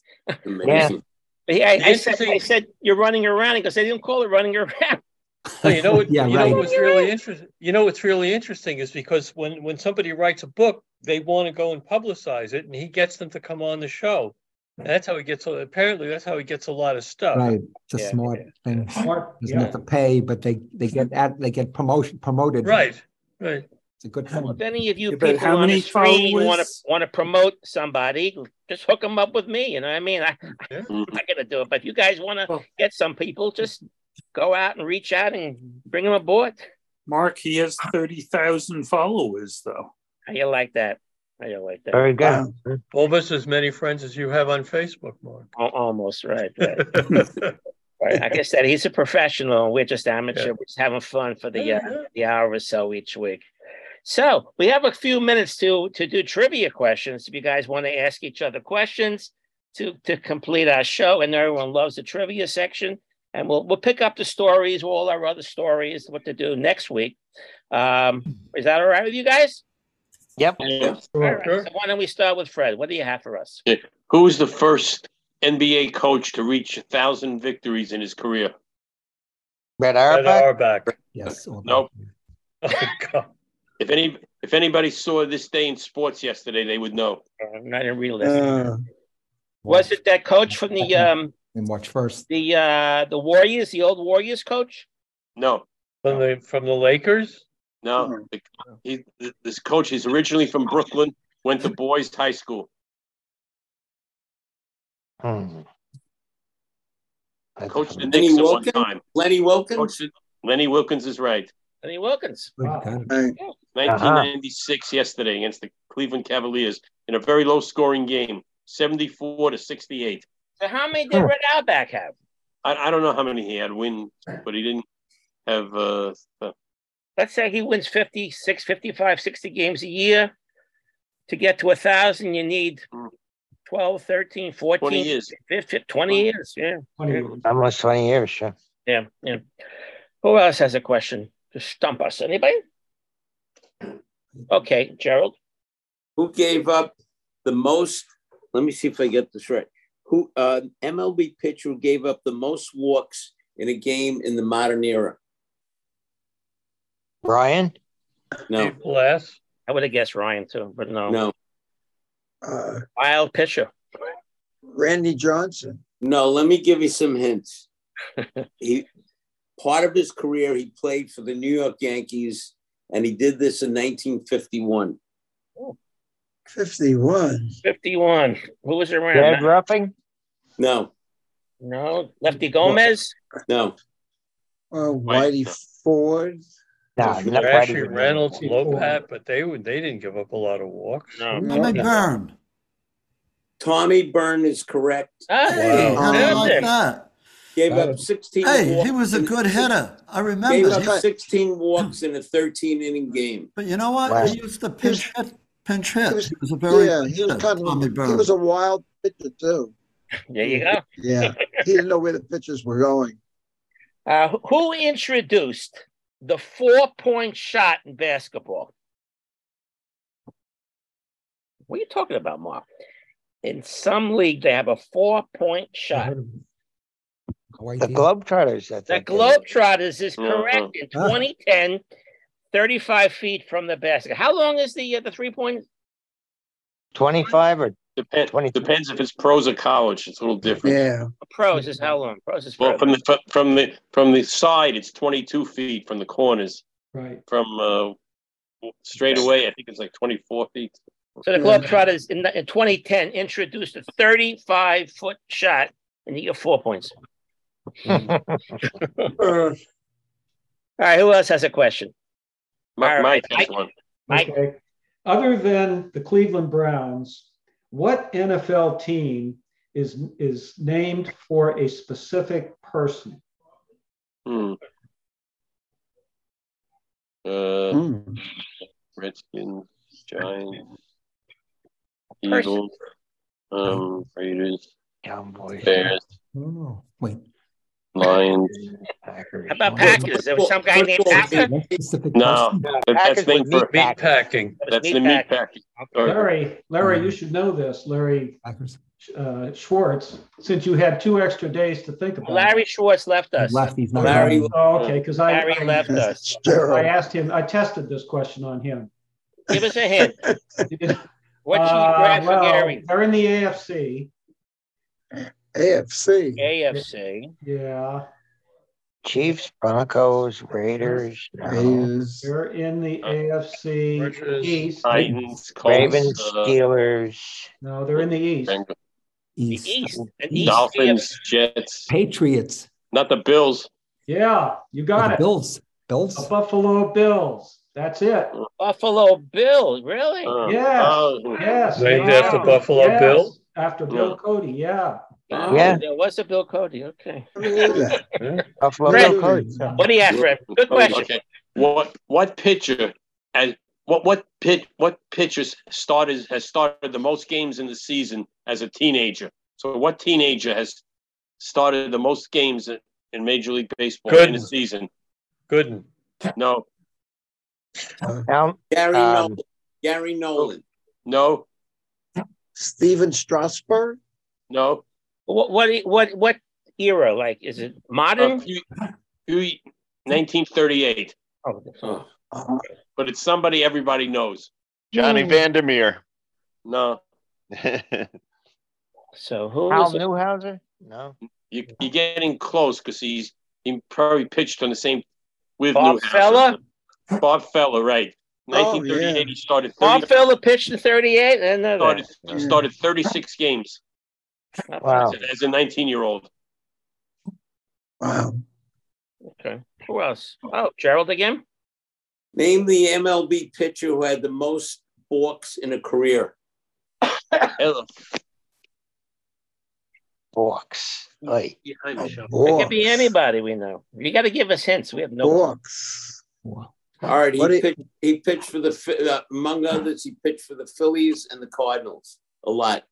Amazing.
But he- I, I said, I said, you're running around. He goes, they didn't call it running around.
Well, you know what?
Yeah,
you
right.
know what's really interesting. You know what's really interesting is because when when somebody writes a book, they want to go and publicize it, and he gets them to come on the show. And that's how he gets. Apparently, that's how he gets a lot of stuff.
Right, it's a
Yeah,
smart thing.
Smart,
Doesn't
yeah.
have to pay, but they they get at they get promotion promoted.
Right. Right.
It's a good thing.
if any of you
Yeah,
people
how
on the screen want to want to promote somebody, just hook them up with me. You know what I mean? I,
Yeah.
I'm not going to do it, but if you guys want to
Well-
get some people, just go out and reach out and bring them aboard.
Mark, he has 30,000 followers, though.
How you like that? How you like that?
Very good.
Almost as many friends as you have on Facebook, Mark.
Almost right. right. Right. Like I said, he's a professional. and We're just amateur.
Yeah.
We're just having fun for the
Yeah,
uh, the hour or so each week. So we have a few minutes to to do trivia questions. If you guys want to ask each other questions to to complete our show, and everyone loves the trivia section, and we'll we'll pick up the stories, all our other stories, what to do next week. Um, is that all right with you guys?
Yep.
Yeah.
All right.
Sure.
So why don't we start with Fred? What do you have for us?
Who was the first NBA coach to reach a thousand victories in his career?
Red
Red
Auerbach.
Auerbach.
Yes. all
Nope.
Oh, God.
If any, if anybody saw this day in sports yesterday, they would know.
Uh, I didn't realize.
Uh,
Was it that coach from the um
And March first.
the uh the Warriors, the old Warriors coach?
No,
From the from the Lakers.
no. The- He, this coach is originally from Brooklyn. Went to boys' high school.
Hmm.
Coached the
funny.
Knicks
Lenny
at one
Wilkens?
time.
Lenny Wilkens?
Coached Lenny Wilkens is right.
Lenny Wilkens.
Wow.
hey,
1996 yesterday against the Cleveland Cavaliers in a very low scoring game, 74 to 68.
So how many did Red Auerbach have?
I, I don't know how many he had win, but he didn't have. Uh,
Let's say he wins 56, 55, 60 games a year. To get to a thousand, you need 12, 13, 14,
20 years.
15, 20 years. Yeah.
20
Yeah.
years.
Almost 20 years, sure.
Yeah. Yeah. Who else has a question? Just stump us. Anybody? Okay, Gerald.
Who gave up the most? Let me see if I get this right. Who uh, MLB pitcher who gave up the most walks in a game in the modern era?
Brian.
No,
Steve Blass.
I would have guessed Ryan too, but no.
no,
uh,
Wild pitcher.
Randy Johnson.
no. Let me give you some hints. he part of his career he played for the New York Yankees, and he did this in 1951.
51.
51. Who was around?
Ted Ruffing.
No,
No, Lefty Gomez.
no,
Uh, Whitey Ford.
No,
That's
not
Trashy
Whitey.
Reynolds, Lopat, but they would they didn't give up a lot of walks.
No.
Tommy Byrne.
Tommy Byrne is correct.
Hey,
Wow.
how do like that?
Gave up 16
Hey, he was a good hitter. I remember.
Gave
remember.
up
He-
16 walks in a 13 inning game.
But you know what?
Wow.
He used to pinch hit. Pinch hit.
He was-
He was a very
yeah, he was
hitter,
kind
Tommy
of he was a wild pitcher too.
There you go.
Yeah, he didn't know where the pitches were going.
Uh, who- who introduced the four-point shot in basketball? What are you talking about, Mark? In some league, they have a four-point shot.
The Globetrotters, I
The. Globetrotters is correct. In
Ah.
2010, 35 feet from the basket. How long is the uh, the three-point?
25 or
Depends, depends if it's pros or college. It's a little different.
Yeah.
Pros is how long? Pros is
Well, from the from the from the side, it's 22 feet from the corners.
Right.
From uh, straight away, I think it's like 24 feet.
So the Globetrotters in, in 2010 introduced a 35 foot shot and you get four points. All right, who else has a question?
Mi-
All right,
Mike has
Mike.
one.
Mike.
Okay. Other than the Cleveland Browns, what NFL team is is named for a specific person?
Hmm. Uh, Redskins, Giants, Eagles, um, Raiders,
Cowboys,
Bears,
Oh, wait.
Lions.
How about Packers? There was some guy named Packer.
No, that- that's named for
meat packing.
That's the meat packing. Or-
Larry, Larry, you should know this. Larry uh, Schwartz, since you had two extra days to think about. it.
Larry Schwartz left us.
Left, he's not
Larry.
Oh, okay, because I
Larry
I-
left us.
I asked him. I tested this question on him.
Give us a hint. What's he
Uh,
grab for
well,
Gary?
They're in the AFC.
AFC.
AFC.
Yeah.
Chiefs, Broncos, Raiders, no.
They're in the AFC East.
Titans, Colts,
Ravens,
uh,
Steelers,
No, they're in the East.
Bengals,
East. An East
Dolphins, Jets,
Patriots.
not the Bills.
Yeah, you got
the
it.
Bills. Bills.
The Buffalo Bills. That's it.
Buffalo Bill, really?
Uh,
Yes.
oh,
Yes.
Named
wow.
after Buffalo
Yes,
Bill?
After Bill Cody. Yeah.
Oh,
Yeah.
There was a Bill Cody. Okay.
Buffalo
Fred,
Bill Cody.
What do you have, Fred? Good question.
Okay. What what pitcher and what what pit what pitchers started has started the most games in the season as a teenager? So what teenager has started the most games in- in Major League Baseball in
the
season?
Gooden.
No,
Now,
Gary
Um,
Nolan. Gary Nolan.
no,
Stephen Strasburg.
no.
What what what what era? Like, is it
Uh,
modern?
few- few- 1938.
Oh,
But it's somebody everybody knows.
Johnny
Hmm.
Vander Meer.
No,
So who
Hal
is it?
Newhouser? No.
you, you're getting close because he's he probably pitched on the same with
Bob
Newhouse.
Feller?
Bob Feller, right?
Oh,
1938.
yeah.
He started 30,
Bob Feller pitched in 38? I know
started, he started 36 games
Wow.
as, as a 19 year old.
Wow.
Okay. Who else? Oh, Gerald again?
Name the MLB pitcher who had the most walks in a career.
Books. Like,
Behind the.
It could be anybody we know. You got to give us hints. We have no.
Books.
All right, he
What do
pitched, he pitched for the uh, among others. He pitched for the Phillies and the Cardinals a lot.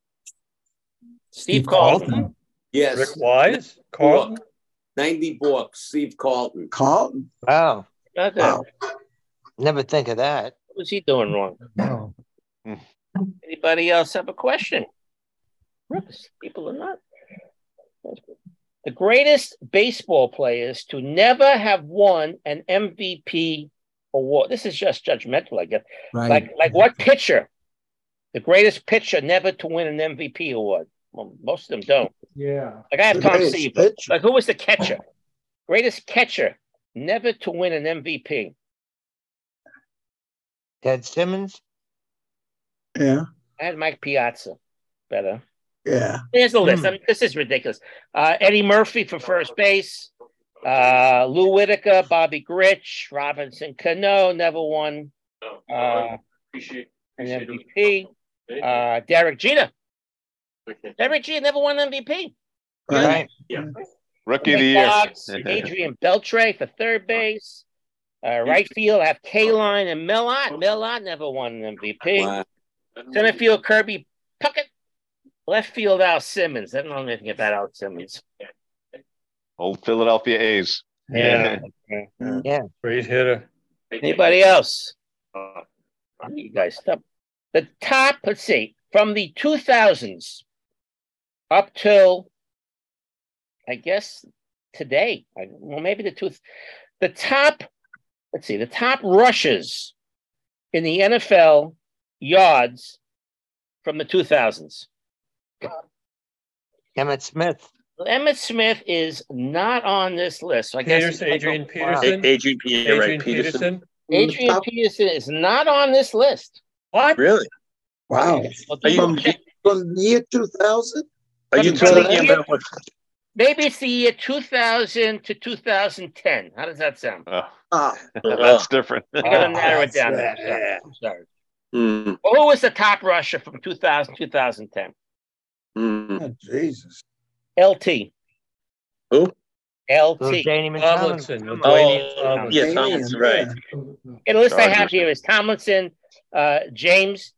Steve Carlton.
Yes,
Rick Wise? Carlton?
ninety balks. Steve Carlton.
Carlton.
wow.
Got that.
Never think of that.
What was he doing wrong?
No.
Anybody else have a question? Whoops, People are not. The greatest baseball players to never have won an MVP award. This is just judgmental, I guess.
Right.
Like, like what pitcher? The greatest pitcher never to win an MVP award. Well, most of them don't.
Yeah.
Like I have
The
Tom
greatest
Seaver. Like who was the catcher? Greatest catcher never to win an MVP.
Ted Simmons?
Yeah.
I had Mike Piazza. Better.
Yeah.
Here's the list.
Hmm.
I mean, this is ridiculous. Uh, Eddie Murphy for first base. Uh, Lou Whitaker, Bobby Grich, Robinson Cano never won uh,
Appreciate,
an MVP. Uh, Derek Jeter.
Okay.
Derek Jeter never won MVP.
Right.
Yeah.
Rookie of the year.
Sox, Adrian Beltre for third base. Uh, right field, I have Kaline and Mel Ott. Millot never won an MVP.
Wow.
Center field, Kirby Puckett. Left field, Al Simmons. I don't know anything about Al Simmons.
Old Philadelphia A's.
Yeah.
Yeah.
Great hitter.
Anybody else? You guys stop. The top, let's see, from the 2000s up till, I guess, today. I, well, maybe the two, the top, let's see, the top rushes in the NFL yards from the 2000s.
Emmitt Smith.
Emmitt Smith is not on this list. So I guess
Peterson, Adrian
A-
Peterson.
Adrian, yeah, right,
Adrian
Peterson.
Peterson.
Adrian Peterson is not on this list.
What?
Really?
Wow.
Well,
Are you-
From, from the year 2000?
Are you
From the
talking about what?
Maybe it's the year 2000 to 2010. How does that sound?
Oh,
Ah,
that's different.
I gotta narrow it down.
that's-
I'm sorry. I'm sorry.
Mm,
Well, who was the top rusher from 2000 2010?
mm.
oh, Jesus.
LT.
Who?
LT.
Danny
Tomlinson.
Come
Oh, yeah,
Damien,
Tomlinson, right.
And the list I have
Chargers.
here is Tomlinson, uh, James,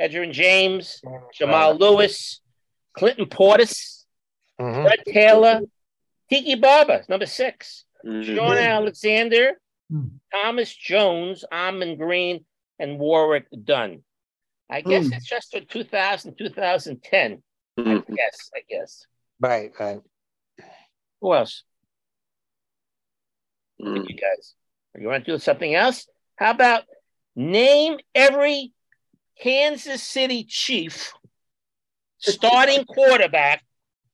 Edgerrin James, Jamal Lewis, Clinton Portis,
Mhm.
Fred Taylor, Tiki Barber, number six,
Mm.
Shaun Alexander,
Hmm.
Thomas Jones, Ahman Green, and Warrick Dunn. I guess
Hmm.
it's just for 2000, 2010. I
Mm.
guess, I guess.
Right, right.
Who else?
Mm.
You guys, you want to do something else? How about name every Kansas City Chief starting quarterback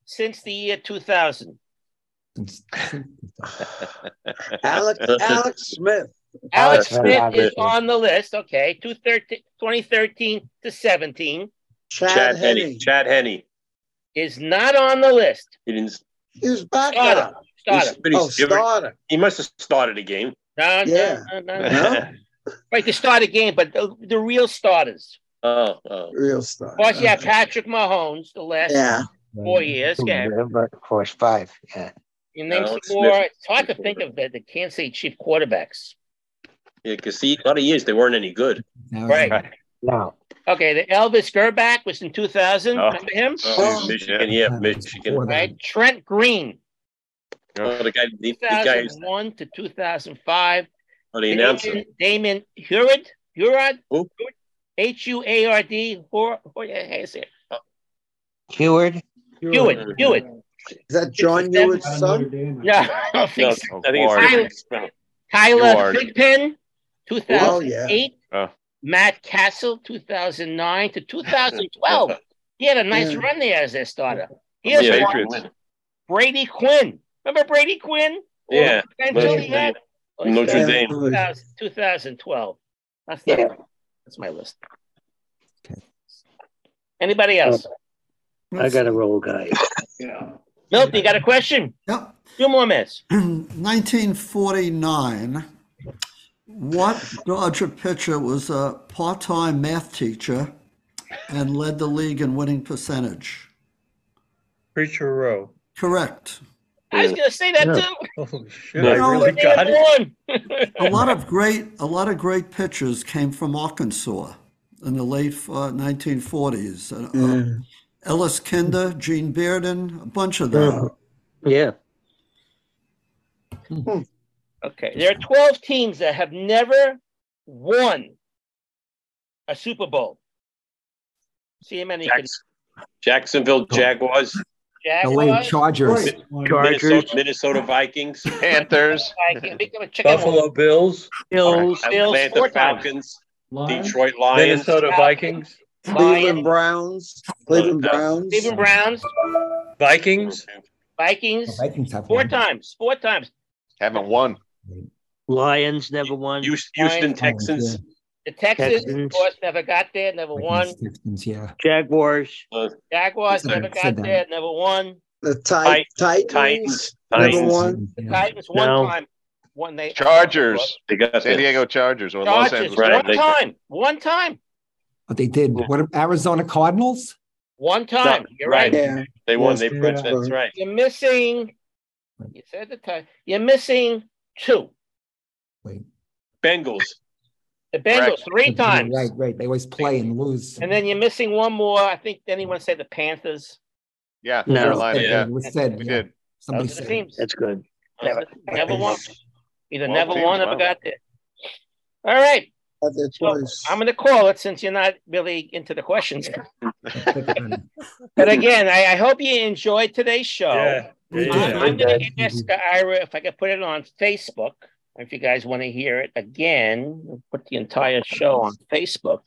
since the year 2000?
Alex, Alex Smith.
Alex
Alex
Smith
Smith,
is on the list. Okay, 213 2013 to 17
Chad,
Chad
Henne.
Henney. Chad Henne.
is not on the list.
He didn't.
He was back
Starter. Starter.
But he's,
Oh, starter.
He must have started a game.
No, no,
Yeah.
no, no, no. Right, to start a game, but the, the real starters.
Oh, oh.
Real
Of
starter.
course, you have Patrick Mahomes the last
Yeah.
four years. Yeah.
But of course, five. Yeah.
You name
No,
some
it's
more.
Smith.
It's hard to think of the, the Kansas City Chief quarterbacks.
Yeah, because see, a lot of years they weren't any good.
Right.
No.
Okay, the Elvis Grbac was in 2000.
Oh.
Remember him?
Oh, oh. Michigan, yeah, Michigan.
Right. Trent Green,
Oh, the guy, the, the guy, who's-
2001 to 2005.
oh, the announcer.
Damon, Damon Huard, Huard,
Who?
H U A R D, Hur- Hur- yeah, how you say it?
Heward.
Hewitt, Hewitt.
Is that John Ewan's son?
Yeah, I don't think so.
I think it's
Tyler, Tyler
Heward.
Thigpen,
Oh,
2008.
Oh.
Matt Cassel, 2009 to 2012. he had a nice
Yeah.
run there as their starter. Here's
Yeah,
one.
Patriots.
Brady Quinn. Remember Brady Quinn?
Yeah.
Until he had
Notre
oh,
Dame.
2012. That's
Yeah.
The, that's my list. Okay. Anybody oh, else?
I got a roll, guy.
Milton, you got a question?
Yep.
Two more minutes.
1949, what Dodger pitcher was a part-time math teacher and led the league in winning percentage?
Preacher Roe.
Correct.
I was going to say that
Yeah.
too.
Oh shit!
No,
I
no,
really
Name
got it.
one.
A lot of great, a lot of great pitchers came from Arkansas in the late uh, 1940s. Uh, uh, Ellis Kinder, Gene Bearden, a bunch of them.
Yeah.
Okay, there are 12 teams that have never won a Super Bowl. See how many you can
Jacksonville Jaguars.
LA
Jaguars,
Chargers.
Minnesota, Minnesota Vikings.
Panthers.
Vikings, become a
Buffalo Bills.
Bills, Bills,
Atlanta. Falcons.
Lions?
Detroit Lions.
Minnesota Vikings.
Cleveland
Lions,
Browns. Cleveland Browns.
Cleveland Browns,
Vikings.
Vikings,
The Vikings have
four
one.
times, four times.
Haven't won.
Lions never won.
Houston, Houston
Lions.
Texans.
The Texans, of course, never got there, never won.
Texans, yeah.
Jaguars.
Uh,
Jaguars
Said-
never got
said that.
there, never won.
The Tit- Titans.
Titans.
Never
Titans.
won.
The
Yeah.
Titans one
No.
time. One they
Chargers.
They got
San Diego Chargers or Los Angeles.
Right,
one
they-
time, one time,
But they did. What Arizona Cardinals?
one time. You're right.
Yeah.
they won.
Yes,
They
Pittsburgh.
that's right.
You're missing You said the time. You're missing two. Wait.
Bengals.
The Bengals three times.
Right, right. They always play and lose.
And then you're missing one more. I think anyone say the Panthers.
Yeah,
No,
Carolina.
it
Yeah,
was said,
we
yeah.
did.
Somebody
Those are the
said.
teams.
That's good.
Never, never won. Either
Well,
never
teams,
won or
wow.
got there. All right.
Had their
So
choice.
I'm going to call it since you're not really into the questions. but again, I, I hope you enjoyed today's show.
Yeah.
We
Yeah,
I'm going to ask Ira if I could put it on Facebook. If you guys want to hear it again, we'll put the entire show on Facebook,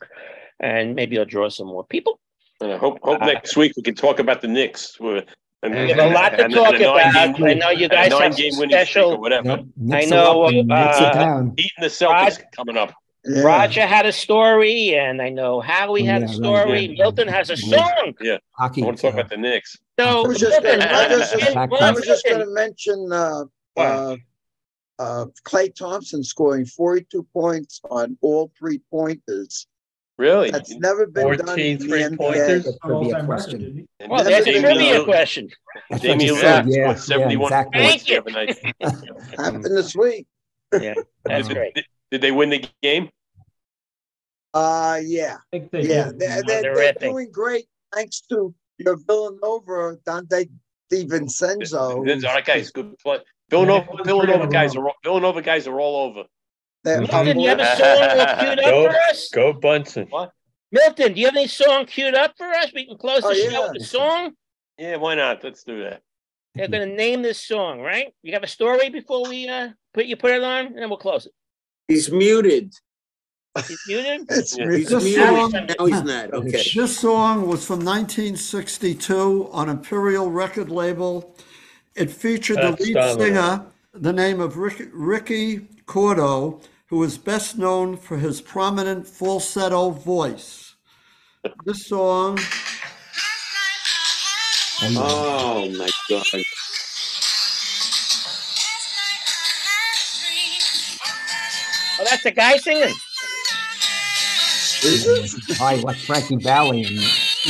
and maybe I'll draw some more people.
Uh, hope hope next week we can talk about the Knicks. With, and,
We have a lot to
and-
talk
and
about.
nine-game-
I know you guys have
nine-game
some
winning
special-
or whatever.
Nope.
I know,
up
uh.
Beating the Celtics coming up.
Yeah.
Roger had a story, and I know Howie had a
Yeah, right,
story.
yeah.
Milton has a song.
Yeah,
Hockey.
I want to talk
uh,
about the Knicks.
So
I was just gonna- I
Milton,
was just-
Back-
Milton,
I was just
Milton,
going to mention uh,
What?
uh, uh, Klay Thompson scoring 42 points on all three pointers.
Really?
That's never been done
14
in the
three-pointers?
NBA.
That could be a question.
didn't he?
And
Well, that's a trivia question.
That's what
Damian
you.
Lillard
Yeah,
scored
yeah,
71
exactly.
points
Thank
the other night.
Happened this week.
Yeah, that's
Did-
great.
Did, did they win the game?
Uh, yeah,
I think They
yeah, they're, they're, they're doing great thanks to your Villanova, Donte DiVincenzo.
All right, guys, good play.
Yeah, they
Villanova,
won
Villanova guys are all, Villanova guys are all over.
Milton, do you have a song queued up
Go,
for us?
go Bunsen.
What?
Milton, do you have any song queued up for us? We can close the
Oh,
show
yeah.
with a song.
Yeah, why not? Let's do that.
They're going to name this song, right? You have a story before we uh put you put it on, and then we'll close it.
He's muted.
He's muted.
It's really-
He's
This
muted.
song-
Now he's not. Okay.
This song was from 1962 on Imperial record label. It featured the
That's
lead
dominant.
singer, the name of Rick, Ricky Cordo, who is best known for his prominent falsetto voice. This song,
Oh my God.
Oh, that's the guy singing.
I like Frankie Valli and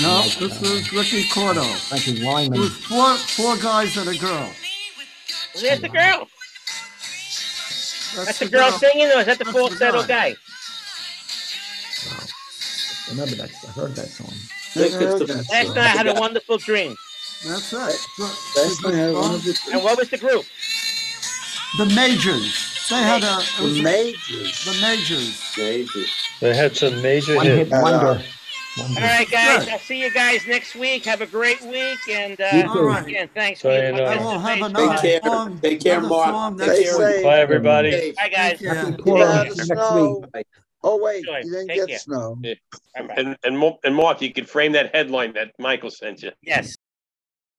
no,
like,
this
uh,
is Ricky Cordo.
Frankie
It
Lymon.
was four, four guys and a girl.
Where's the girl? That's the
the
girl singing, or is that the
That's the
falsetto
guy.
guy?
Remember that? I heard that song.
Think
Never
it's
heard
the-
that
Last night I had a wonderful dream.
That's right.
Last night I had one of the,
And what was the group?
The Majors. They had a, it was
the majors.
the Majors.
Major.
They had some major
One hit
hits.
Uh,
wonder.
All
Wonder.
right, guys.
Good.
I'll see you guys next week. Have a great week, and uh,
too.
right.
again, thanks for
So,
your
you know.
I will have
participation.
another
Take care.
song.
Take care, Mark.
song
Stay safe.
Bye, everybody.
Okay.
Bye, guys.
Yeah.
Happy
Keep
quarter
out of
next week.
Oh wait,
Enjoy.
you didn't
Take
get
care.
snow.
All right.
And and and Mark, you could frame that headline that Michael sent you.
Yes.